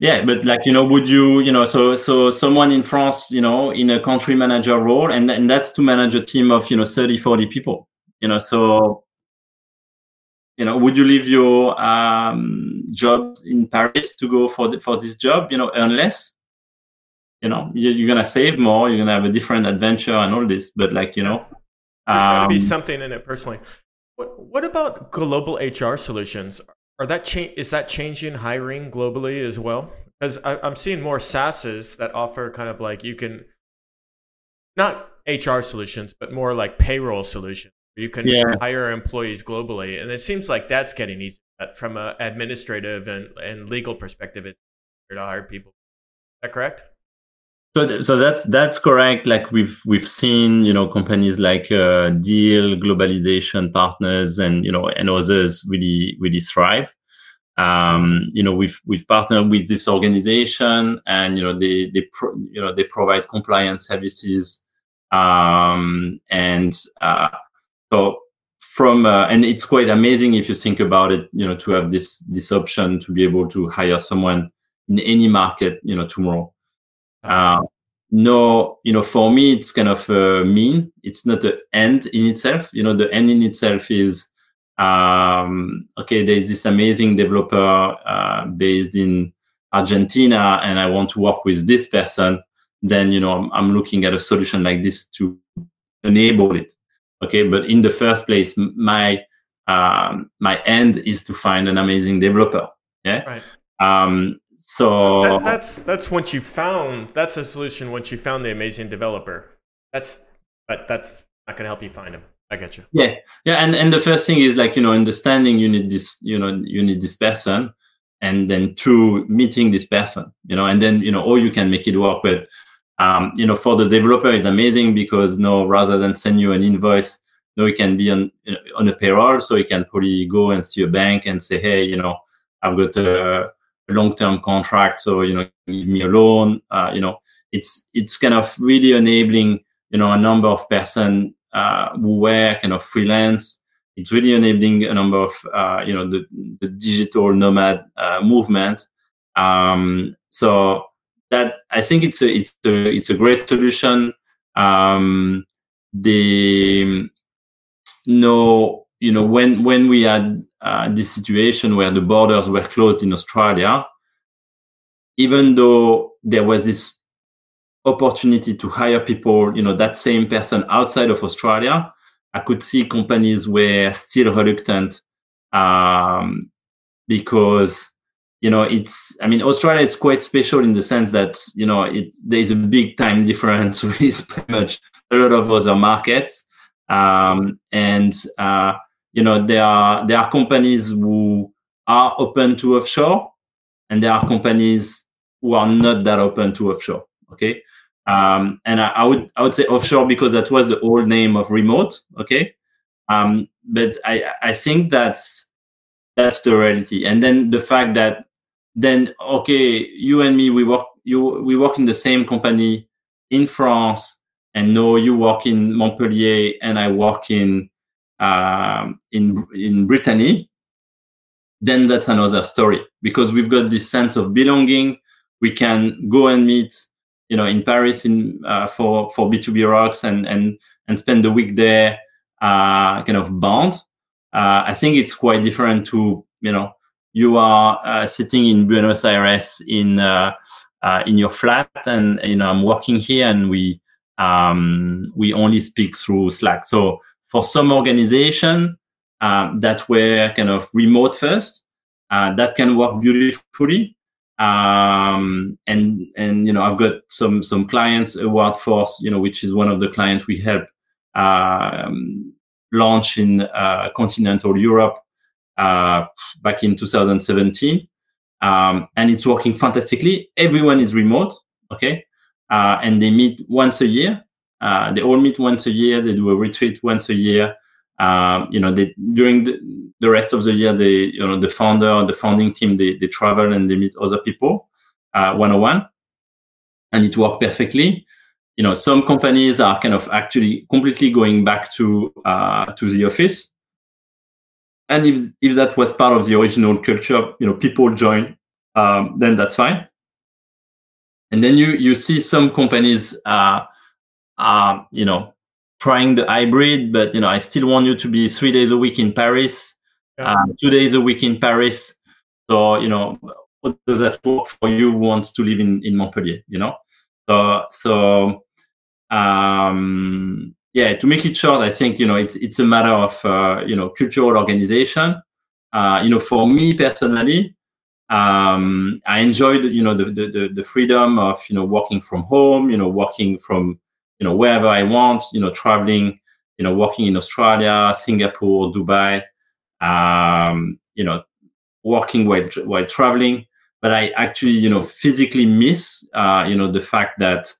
yeah, but like you know, would you you know so so someone in France you know in a country manager role and and that's to manage a team of you know 30 40 people you know so you know would you leave your um, job in Paris to go for the, for this job you know earn less you know you're gonna save more you're gonna have a different adventure and all this but like you know there's um, got to be something in it personally what what about global HR solutions are that cha- is that changing hiring globally as well? Because I'm seeing more SaaSes that offer kind of like you can not HR solutions, but more like payroll solutions. You can yeah. hire employees globally, and it seems like that's getting easier. From an administrative and, and legal perspective, it's easier to hire people. Is that correct? So, so that's that's correct. Like we've we've seen, you know, companies like uh, Deel, Globalization Partners, and you know, and others really really thrive. Um, you know, we've we've partnered with this organization, and you know, they they pro, you know they provide compliance services, um, and uh, so from uh, and it's quite amazing if you think about it. You know, to have this this option to be able to hire someone in any market, you know, tomorrow. Uh, no, you know, for me, it's kind of a mean. It's not the end in itself. You know, the end in itself is um, okay. There's this amazing developer uh, based in Argentina, and I want to work with this person. Then you know, I'm, I'm looking at a solution like this to enable it. Okay, but in the first place, my um, my end is to find an amazing developer. Yeah. Right. Um, so that, that's that's once you found that's a solution once you found the amazing developer. That's but that's not gonna help you find him. I get you. Yeah, yeah, and and the first thing is like you know understanding you need this you know you need this person, and then two meeting this person, you know, and then you know or you can make it work. But um, you know for the developer it's amazing because no rather than send you an invoice, no it can be on on a payroll, so you can probably go and see a bank and say hey you know I've got a long-term contract. So you know, give me a loan. Uh, you know, it's it's kind of really enabling you know a number of person uh, who were kind of freelance. It's really enabling a number of uh, you know the, the digital nomad uh, movement. Um, so that I think it's a it's a it's a great solution. Um, the no you know when when we had uh, this situation where the borders were closed in Australia, even though there was this opportunity to hire people, you know, that same person outside of Australia, I could see companies were still reluctant um, because you know it's i mean australia is quite special in the sense that you know it there's a big time [LAUGHS] difference with pretty much a lot of other markets. Um, and uh, you know there are there are companies who are open to offshore and there are companies who are not that open to offshore okay? Um, and I, I, would i would say offshore because that was the old name of remote okay? Um, but i i think that's that's the reality. And then the fact that then okay you and me we work you we work in the same company in france and no you work in montpellier and i work in um, in in Brittany, then that's another story because we've got this sense of belonging. We can go and meet, you know, in Paris in uh, for for B2B rocks and and and spend the week there. uh, kind of bond. Uh, I think it's quite different to you know you are uh, sitting in Buenos Aires in uh, uh, in your flat, and you know I'm working here, and we um, we only speak through Slack. So for some organization um, that were kind of remote first, uh, that can work beautifully. Um, and and you know I've got some some clients, Force, you know, which is one of the clients we help um, launch in uh, continental Europe uh, back in 2017. Um, and it's working fantastically. Everyone is remote, okay? Uh, and they meet once a year. Uh, they all meet once a year. They do a retreat once a year. Um, you know, they, during the, the, rest of the year, they, you know, the founder, the founding team, they, they travel and they meet other people one on one, and it worked perfectly. You know, some companies are kind of actually completely going back to uh, to the office and if if that was part of the original culture, you know, people join, um, then that's fine. And then you you see some companies uh, are you know trying the hybrid, but you know I still want you to be three days a week in Paris, yeah. uh, two days a week in Paris. So you know, what does that work for you? Who wants to live in in Montpellier? You know, so so um, yeah, to make it short, I think you know it's it's a matter of uh, you know cultural organization. Uh, you know, for me personally, um, I enjoyed you know the, the the freedom of you know working from home, you know working from you know wherever I want, you know traveling, you know working in Australia, Singapore, Dubai, um, you know working while while traveling. But I actually you know physically miss uh, you know the fact that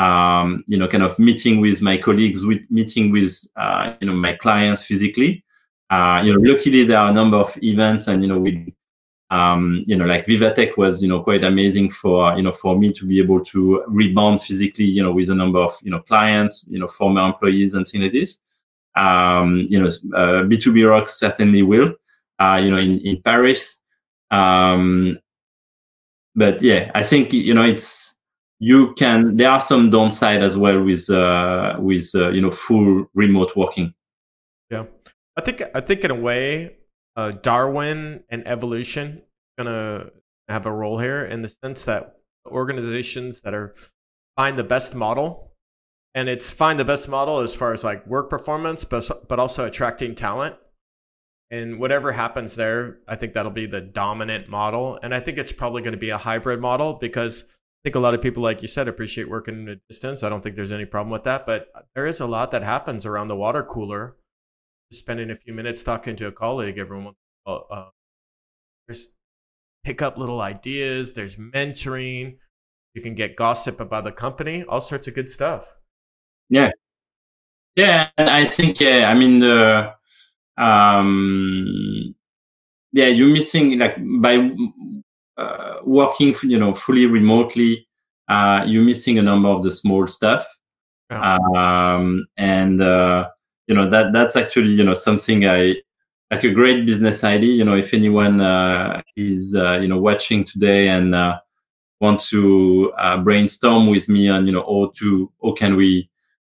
um, you know, kind of meeting with my colleagues, with meeting with, uh, you know, my clients physically. Uh, you know, luckily there are a number of events and, you know, we, um, you know, like Vivatech was, you know, quite amazing for, you know, for me to be able to rebound physically, you know, with a number of, you know, clients, you know, former employees and things like this. Um, you know, uh, B2B Rocks certainly will, uh, you know, in, in Paris. Um, but yeah, I think, you know, it's, you can there are some downside as well with uh, with uh, you know full remote working yeah i think i think in a way uh, darwin and evolution gonna have a role here in the sense that organizations that are find the best model and it's find the best model as far as like work performance but but also attracting talent and whatever happens there i think that'll be the dominant model and i think it's probably going to be a hybrid model because I think a lot of people, like you said, appreciate working at a distance. I don't think there's any problem with that. But there is a lot that happens around the water cooler. Spending a few minutes talking to a colleague, everyone uh, there's pick up little ideas. There's mentoring. You can get gossip about the company. All sorts of good stuff. Yeah, yeah. And I think yeah. I mean the um, yeah. You're missing like by uh, working, you know, fully remotely, uh, you're missing a number of the small stuff. Yeah. Um, and uh, you know that that's actually you know something I like a great business idea. You know, if anyone uh, is uh, you know watching today and uh, want to uh, brainstorm with me on you know how to how can we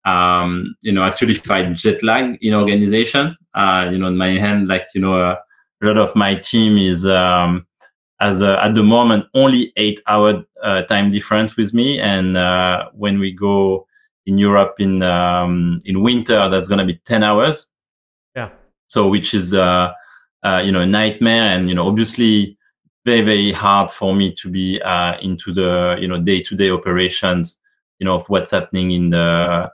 um, you know actually fight jet lag in organization. Uh, you know, in my hand, like you know, a lot of my team is um, as a, at the moment only eight hour uh, time difference with me and uh, when we go in europe in um, in winter that's going to be 10 hours. Yeah. So which is uh, uh, you know a nightmare and you know obviously very very hard for me to be uh, into the you know day to day operations you know of what's happening in the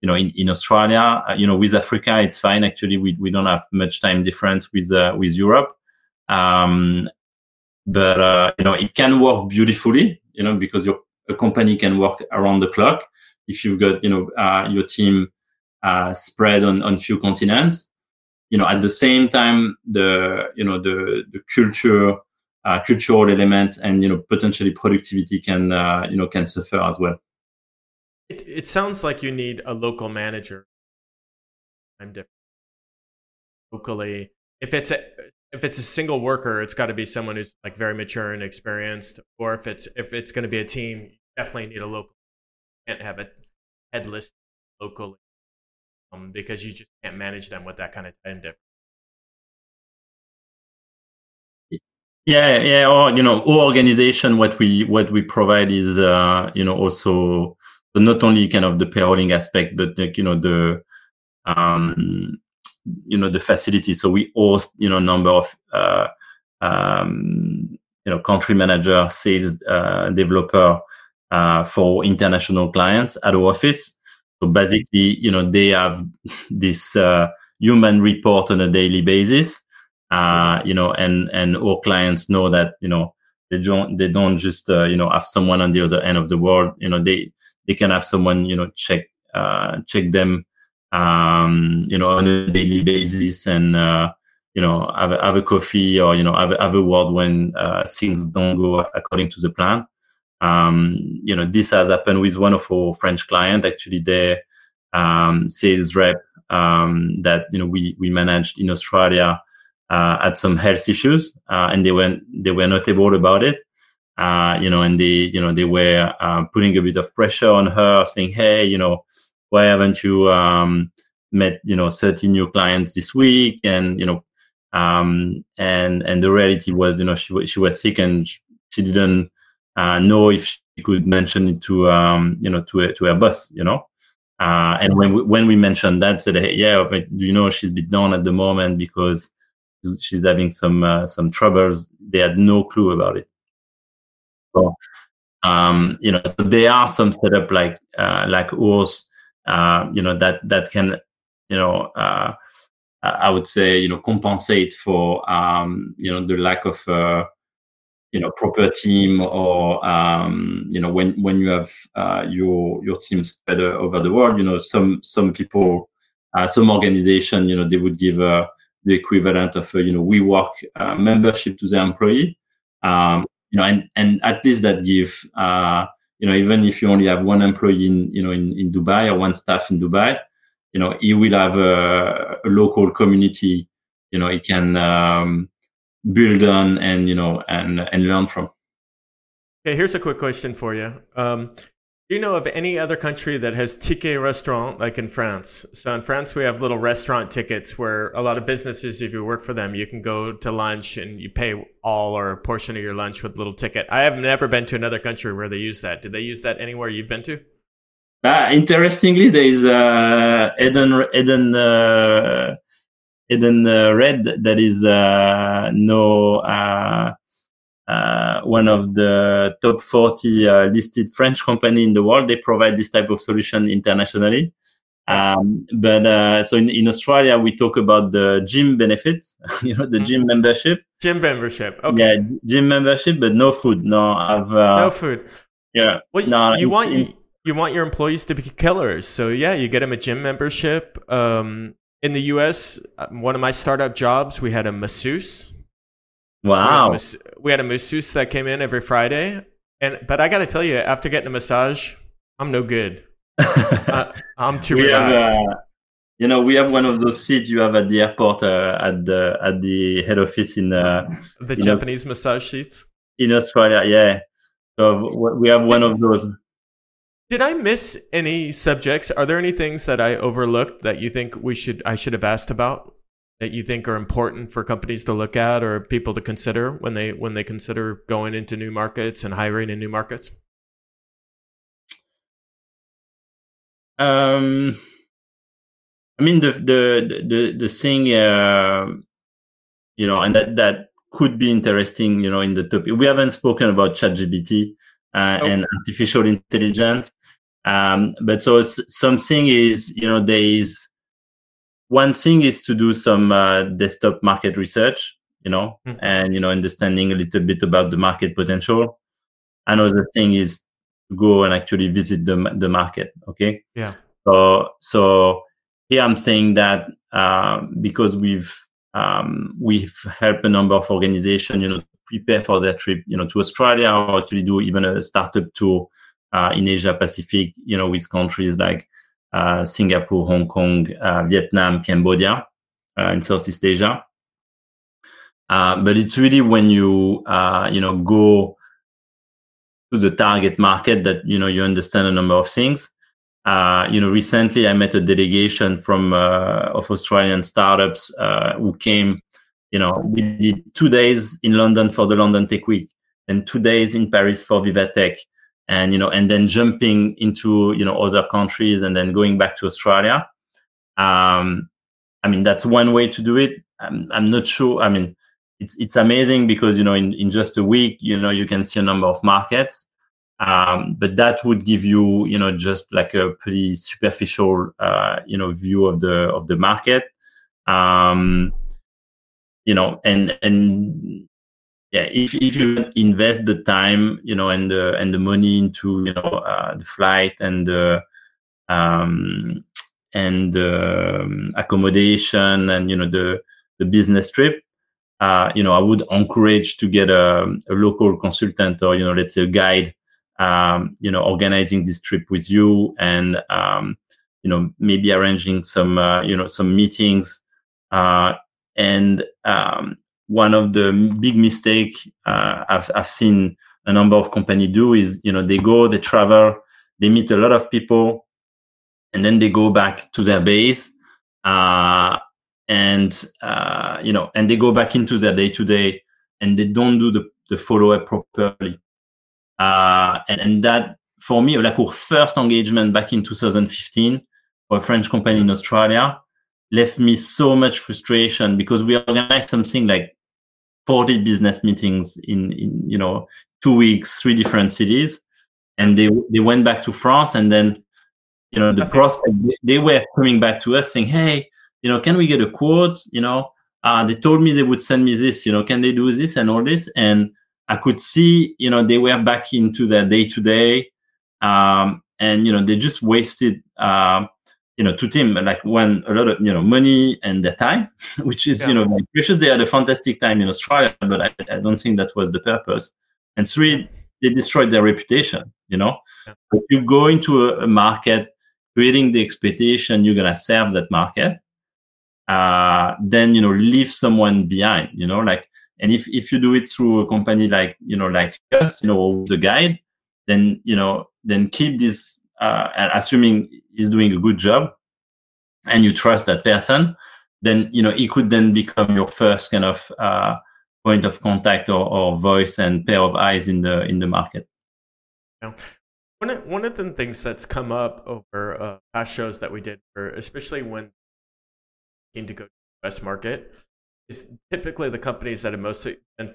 you know in, in australia. Uh, you know with africa it's fine. Actually we, we don't have much time difference with uh, with europe. Um, but uh, you know it can work beautifully you know because your a company can work around the clock if you've got you know uh, your team uh, spread on on few continents you know at the same time the you know the the culture uh, cultural element and you know potentially productivity can uh, you know can suffer as well it, it sounds like you need a local manager i'm different locally if it's a if it's a single worker, it's got to be someone who's like very mature and experienced. Or if it's if it's going to be a team, you definitely need a local. Can't have a headless locally. um, because you just can't manage them with that kind of time difference. Yeah, yeah, or you know, our organization, what we what we provide is uh, you know also not only kind of the payrolling aspect, but like, you know the um, you know the facility. So we host you know a number of uh, um, you know country manager, sales uh, developer uh, for international clients at our office. So basically, you know they have [LAUGHS] this uh, human report on a daily basis uh, you know, and and our clients know that you know they don't they don't just uh, you know have someone on the other end of the world. You know, they they can have someone you know check uh, check them um, you know on a daily basis and uh, you know have a, have a coffee or you know have, have a word when uh, things don't go according to the plan. Um, you know, this has happened with one of our French clients. Actually, their um, sales rep um, that you know we we managed in Australia uh, had some health issues, uh, and they were they were notable about it. Uh, you know, and they you know they were uh, putting a bit of pressure on her, saying, "Hey, you know, why haven't you um, met you know 30 new clients this week?" And you know, um, and and the reality was, you know, she she was sick and she didn't uh, know if she could mention it to um, you know to to her boss, you know. Uh, and when we, when we mentioned that, said, hey, yeah, but do you know she's been down at the moment because she's having some uh, some troubles. They had no clue about it. So, um, you know, so there are some setup like uh, like ours, uh, you know, that that can, you know, uh, I would say, you know, compensate for, um, you know, the lack of, uh, you know, proper team or, um, you know, when when you have uh, your your team spread over the world, you know, some some people, uh, some organization, you know, they would give a the equivalent of a, you know WeWork uh, membership to the employee. Um, you know, and and at least that give uh, you know even if you only have one employee in you know in, in Dubai or one staff in Dubai, you know he will have a, a local community. You know, he can um, build on and you know and and learn from. Okay, here's a quick question for you. Um, do you know of any other country that has ticket restaurant like in France? So in France, we have little restaurant tickets where a lot of businesses, if you work for them, you can go to lunch and you pay all or a portion of your lunch with a little ticket. I have never been to another country where they use that. Did they use that anywhere you've been to? Uh, interestingly, there is uh, Eden Eden uh, Eden uh, Red that is uh, no uh, uh, one of the top 40 uh, listed French company in the world. They provide this type of solution internationally. Um, but uh, so in, in Australia, we talk about the gym benefits, [LAUGHS] you know, the mm-hmm. gym membership. Gym membership. Okay. Yeah, gym membership, but no food. No, I've uh, no food. Yeah. Well, no, you want in, you want your employees to be killers, so yeah, you get them a gym membership. Um, in the U.S., uh, one of my startup jobs, we had a masseuse Wow. We had, we had, a masseuse that came in every Friday. And but I got to tell you, after getting a massage, I'm no good. [LAUGHS] uh, I'm too we relaxed. Have, uh, you know, we have one of those seats you have at the airport uh, at the at the head office in uh, the Japanese know, massage seats in Australia. Yeah, so we have one of those. Did I miss any subjects? Are there any things that I overlooked that you think we should I should have asked about? that you think are important for companies to look at or people to consider when they when they consider going into new markets and hiring in new markets? Um, I mean the the the the thing, uh, you know, and that that could be interesting, you know, in the topic. We haven't spoken about ChatGPT uh, nope. and artificial intelligence, um, but so something is, you know, there is one thing is to do some uh, desktop market research, you know, mm-hmm. and you know, understanding a little bit about the market potential. Another thing is to go and actually visit the the market. Okay. Yeah. So so here I'm saying that uh, because we've um, we've helped a number of organizations, you know, prepare for their trip, you know, to Australia or actually do even a startup tour uh, in Asia Pacific, you know, with countries like uh, Singapore, Hong Kong, uh, Vietnam, Cambodia, uh, in Southeast Asia. but it's really when you you know go to the target market that you know you understand a number of things. uh, you know, recently I met a delegation from uh, of Australian startups uh, who came. You know, we did two days in London for the London Tech Week, and two days in Paris for Vivatech, and you know, and then jumping into you know other countries, and then going back to Australia. Um, I mean, that's one way to do it. I'm, I'm not sure. I mean, it's it's amazing because you know in, in just a week, you know, you can see a number of markets. Um, but that would give you, you know, just like a pretty superficial, uh, you know, view of the of the market. Um, you know, and and yeah, if if you invest the time, you know, and the and the money into, you know, uh, the flight and the um, and um, accommodation and you know the the business trip, uh, you know, I would encourage to get a, a local consultant or you know, let's say a guide um, you know, organizing this trip with you and, um, you know, maybe arranging some, uh, you know, some meetings. Uh, and um, one of the big mistake uh, I've, I've seen a number of companies do is, you know, they go, they travel, they meet a lot of people, and then they go back to their base. Uh, and, uh, you know, and they go back into their day to day and they don't do the, the follow up properly. Uh, and, and that, for me, like our first engagement back in 2015 for a French company in Australia left me so much frustration because we organized something like 40 business meetings in, in you know, two weeks, three different cities. And they, they went back to France and then, you know, the prospect, they were coming back to us saying, Hey, you know, can we get a quote? You know, uh, they told me they would send me this, you know, can they do this and all this? And I could see, you know, they were back into their day to day, and you know, they just wasted, uh, you know, to Tim like when a lot of you know money and their time, [LAUGHS] which is yeah. you know like, precious. They had a fantastic time in Australia, but I, I, don't think that was the purpose. And three, they destroyed their reputation. You know, yeah. if you go into a, a market creating the expectation you're gonna serve that market, uh, then you know leave someone behind. You know, like and if, if you do it through a company like, you know, like us, you know, the guide, then, you know, then keep this, uh, and assuming he's doing a good job and you trust that person, then, you know, he could then become your first kind of, uh, point of contact or, or voice and pair of eyes in the, in the market. Yeah. One of, one of the things that's come up over uh, past shows that we did, for, especially when came to go to the US market, is typically the companies that are most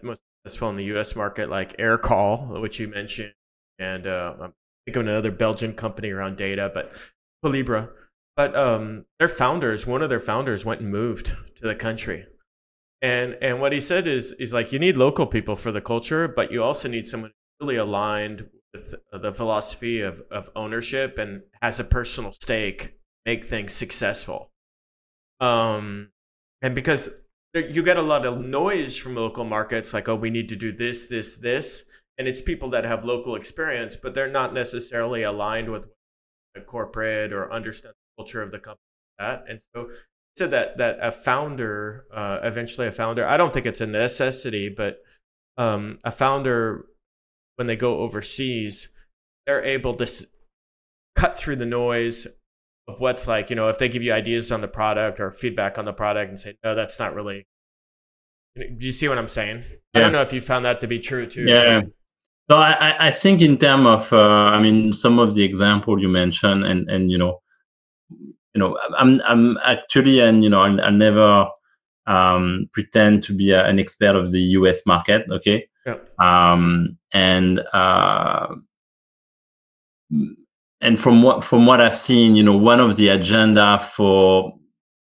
most successful in the U.S. market, like Aircall, which you mentioned, and uh, I'm thinking of another Belgian company around data, but Collibra. But um, their founders, one of their founders, went and moved to the country, and and what he said is is like you need local people for the culture, but you also need someone really aligned with the philosophy of of ownership and has a personal stake, make things successful. Um, and because you get a lot of noise from local markets like oh we need to do this this this and it's people that have local experience but they're not necessarily aligned with a corporate or understand the culture of the company that and so said that that a founder uh, eventually a founder i don't think it's a necessity but um, a founder when they go overseas they're able to s- cut through the noise of what's like, you know, if they give you ideas on the product or feedback on the product and say, no, that's not really. Do you see what I'm saying? Yeah. I don't know if you found that to be true too. Yeah. So I, I think in terms of, uh, I mean, some of the example you mentioned, and and you know, you know, I'm I'm actually, and you know, I, I never um, pretend to be a, an expert of the U.S. market. Okay. Yeah. Um, and uh, and from what from what I've seen, you know, one of the agenda for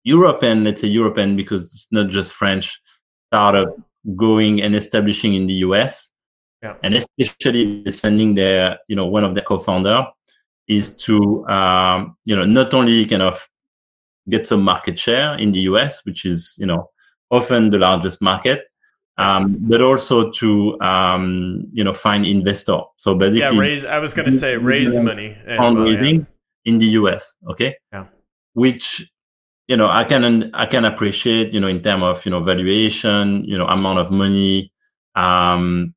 European, let's say European, because it's not just French startup going and establishing in the US, yeah. and especially sending their, you know, one of their co-founder is to, um, you know, not only kind of get some market share in the US, which is, you know, often the largest market, um, but also to um, you know find investor. So basically, yeah, raise. I was going to say raise money fundraising well, yeah. in the US. Okay, yeah, which you know I can I can appreciate you know in terms of you know valuation, you know amount of money. Um,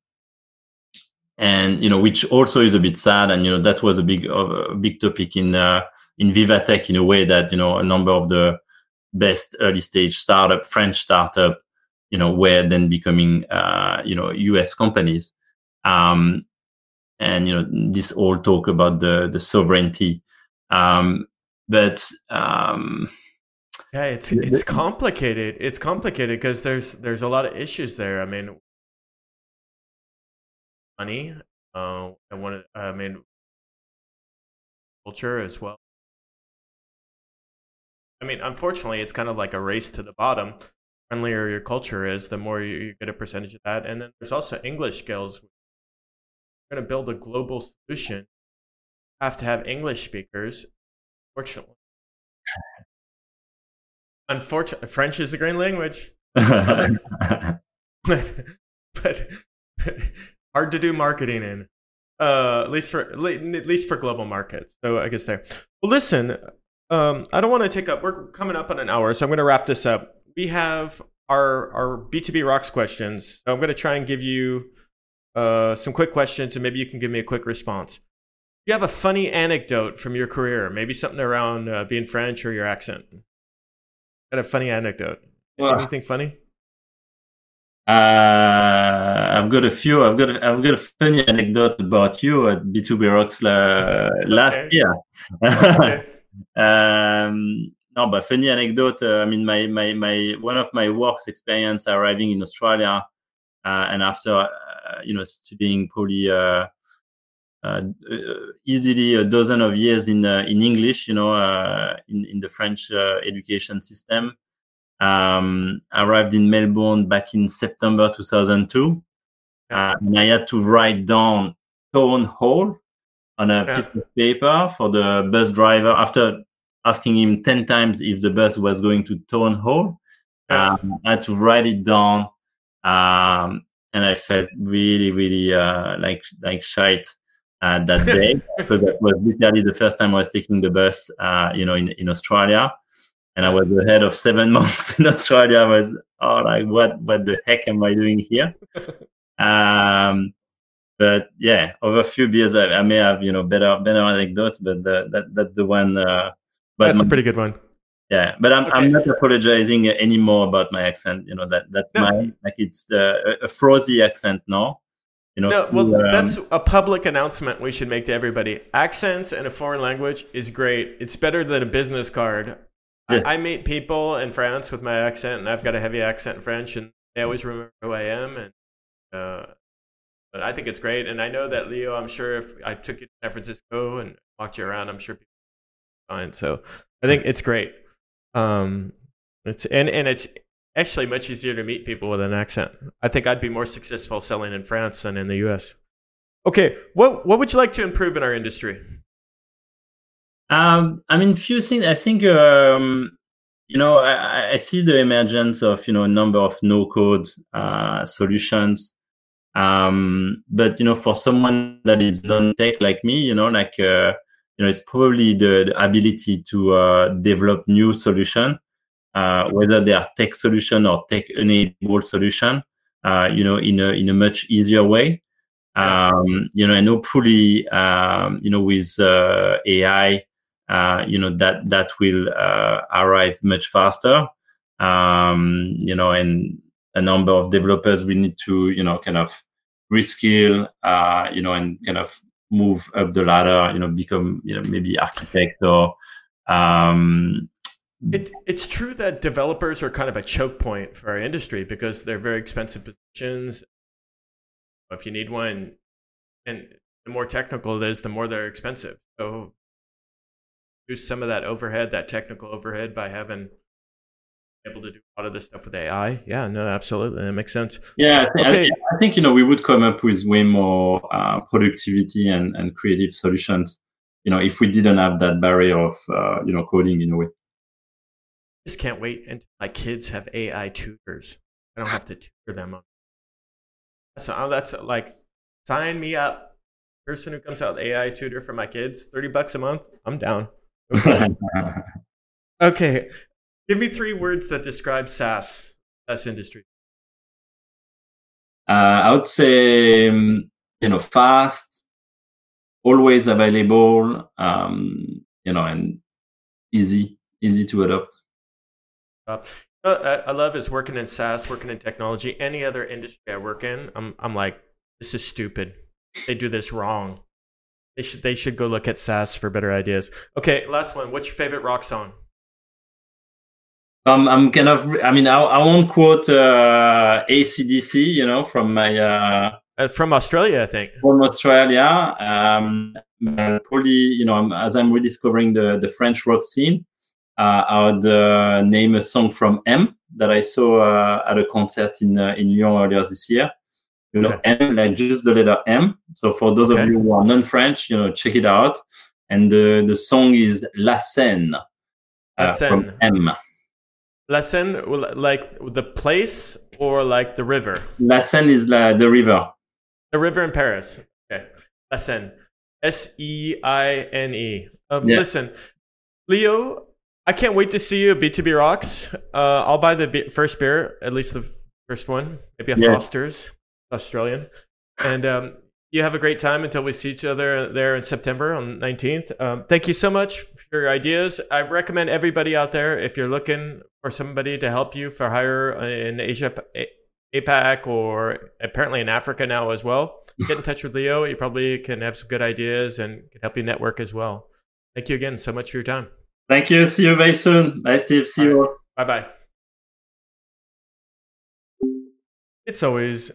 and you know, which also is a bit sad. And you know, that was a big, uh, big topic in uh, in Vivatech in a way that you know a number of the best early stage startup, French startup, you know, were then becoming uh, you know U.S. companies. Um, and you know, this all talk about the the sovereignty. Um, but um, yeah, it's it's complicated. It's complicated because there's there's a lot of issues there. I mean, money. Uh, I want to. I mean, culture as well. I mean, unfortunately, it's kind of like a race to the bottom. The friendlier your culture is, the more you, you get a percentage of that. And then there's also English skills. We're going to build a global solution. You have to have English speakers. Fortunately, unfortunately, French is a great language. [LAUGHS] [LAUGHS] but, but hard to do marketing in. Uh, at least for at least for global markets. So I guess there. Well, listen, um, I don't want to take up. We're coming up on an hour, so I'm going to wrap this up. We have our our B2B rocks questions. So I'm going to try and give you uh, some quick questions, and maybe you can give me a quick response. Do you have a funny anecdote from your career? Maybe something around uh, being French or your accent. Got a funny anecdote? Well, Anything funny? Uh, I've got a few. I've got. I've got a funny anecdote about you at B2B Rocks la, [LAUGHS] last year. okay. [LAUGHS] Um, no, but funny anecdote. Uh, I mean, my, my, my, one of my works experience arriving in Australia, uh, and after, uh, you know, studying probably, uh, uh, easily a dozen of years in, in English, you know, in, in the French education system. Um, arrived in Melbourne back in September 2002. and I had to write down town hall on a yeah. piece of paper for the bus driver after asking him 10 times if the bus was going to Town Hall. Yeah. Um, I had to write it down. Um, and I felt really, really uh, like like shite uh, that [LAUGHS] day because that was literally the first time I was taking the bus, uh, you know, in, in Australia. And I was ahead of seven [LAUGHS] months in Australia. I was, oh, like, what, what the heck am I doing here? [LAUGHS] um, but yeah, over a few beers, I, I, may have you know better better anecdotes, but the, that that's the one. Uh, but that's my, a pretty good one. Yeah, but I'm okay. I'm not apologizing anymore about my accent. You know that that's no. my like it's the, a frozy accent now. You know, no, well, um, that's a public announcement we should make to everybody. Accents in a foreign language is great. It's better than a business card. I, I meet people in France with my accent, and I've got a heavy accent in French, and they always remember who I am, and uh, but I think it's great. And I know that Leo, I'm sure if I took you to San Francisco and walked you around, I'm sure people fine. So I think it's great. Um, it's and and it's actually much easier to meet people with an accent. I think I'd be more successful selling in France than in the U.S. Okay, what what would you like to improve in our industry? Um, I mean, few things. I think um, you know I, I, see the emergence of you know a number of no code uh, solutions um, but you know, for someone that is non-tech like me, you know, like uh, you know, it's probably the, the ability to uh, develop new solution, uh, whether they are tech solution or tech-enabled solution, uh, you know, in a in a much easier way. Um, you know, and hopefully, um, you know, with uh, AI, you know, that that will arrive much faster. Um, you know, and a number of developers we need to, you know, kind of reskill, uh, you know, and kind of move up the ladder, you know, become, you know, maybe architect or, um, it, it's true that developers are kind of a choke point for our industry because they're very expensive positions. If you need one, and the more technical it is, the more they're expensive. So use some of that overhead, that technical overhead, by having able to do a lot of this stuff with AI. Yeah, no, absolutely, that makes sense. Yeah, I think, okay. I, I think you know we would come up with way more uh, productivity and, and creative solutions. You know, if we didn't have that barrier of uh, you know coding in a way. I just can't wait until my kids have AI tutors. I don't have to tutor them. On. So uh, that's like sign me up. Person who comes out with AI tutor for my kids, thirty bucks a month. I'm down. [LAUGHS] okay, Give me three words that describe SaaS, SaaS industry. Uh, I would say um, you know, fast, always available, um, you know, and easy, easy to adopt. Uh, I love is working in SaaS, working in technology. Any other industry I work in, I'm I'm like, this is stupid. They do this wrong. They should they should go look at SaaS for better ideas. Okay, last one. What's your favorite rock song? Um, I'm kind of. I mean, I, I won't quote uh, ACDC. You know, from my uh, uh, from Australia, I think. From Australia, um, probably you know, as I'm rediscovering the the French rock scene, uh, I would uh, name a song from M that I saw uh, at a concert in in Lyon earlier this year. You know, okay. M like just the letter M. So for those okay. of you who are non-French, you know, check it out. And the the song is La Seine. La Seine. M. La Seine, like the place or like the river? La Seine is la, the river. The river in Paris. Okay. La Seine. S E I N E. Um, yeah. Listen, Leo, I can't wait to see you at B2B Rocks. Uh, I'll buy the first beer, at least the first one, maybe a Foster's, Australian. And um, you have a great time until we see each other there in September on 19th. Um, thank you so much for your ideas. I recommend everybody out there, if you're looking for somebody to help you for hire in Asia, APAC, or apparently in Africa now as well, get in touch with Leo. You probably can have some good ideas and can help you network as well. Thank you again so much for your time. Thank you. See you very soon. Bye, Steve. See you. Bye bye. It's always.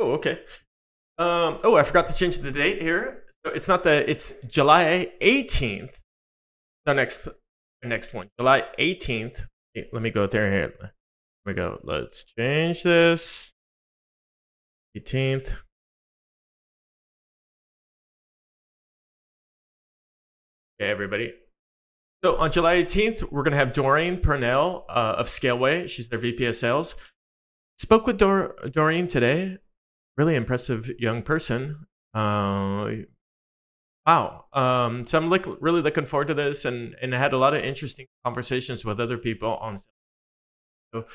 Oh, okay. Um, oh, I forgot to change the date here. So it's not the. It's July 18th. The next, the next one, July 18th. Let me go there here. Here we go. Let's change this. 18th. Okay, everybody. So on July 18th, we're going to have Doreen Purnell uh, of Scaleway. She's their VP of Sales. Spoke with Dor- Doreen today. Really impressive young person. Uh, wow. Um, so I'm really looking forward to this, and and I had a lot of interesting conversations with other people on. So,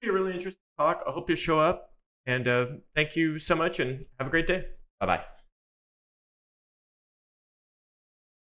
be a really interesting talk. I hope you show up, and uh, thank you so much, and have a great day. Bye bye.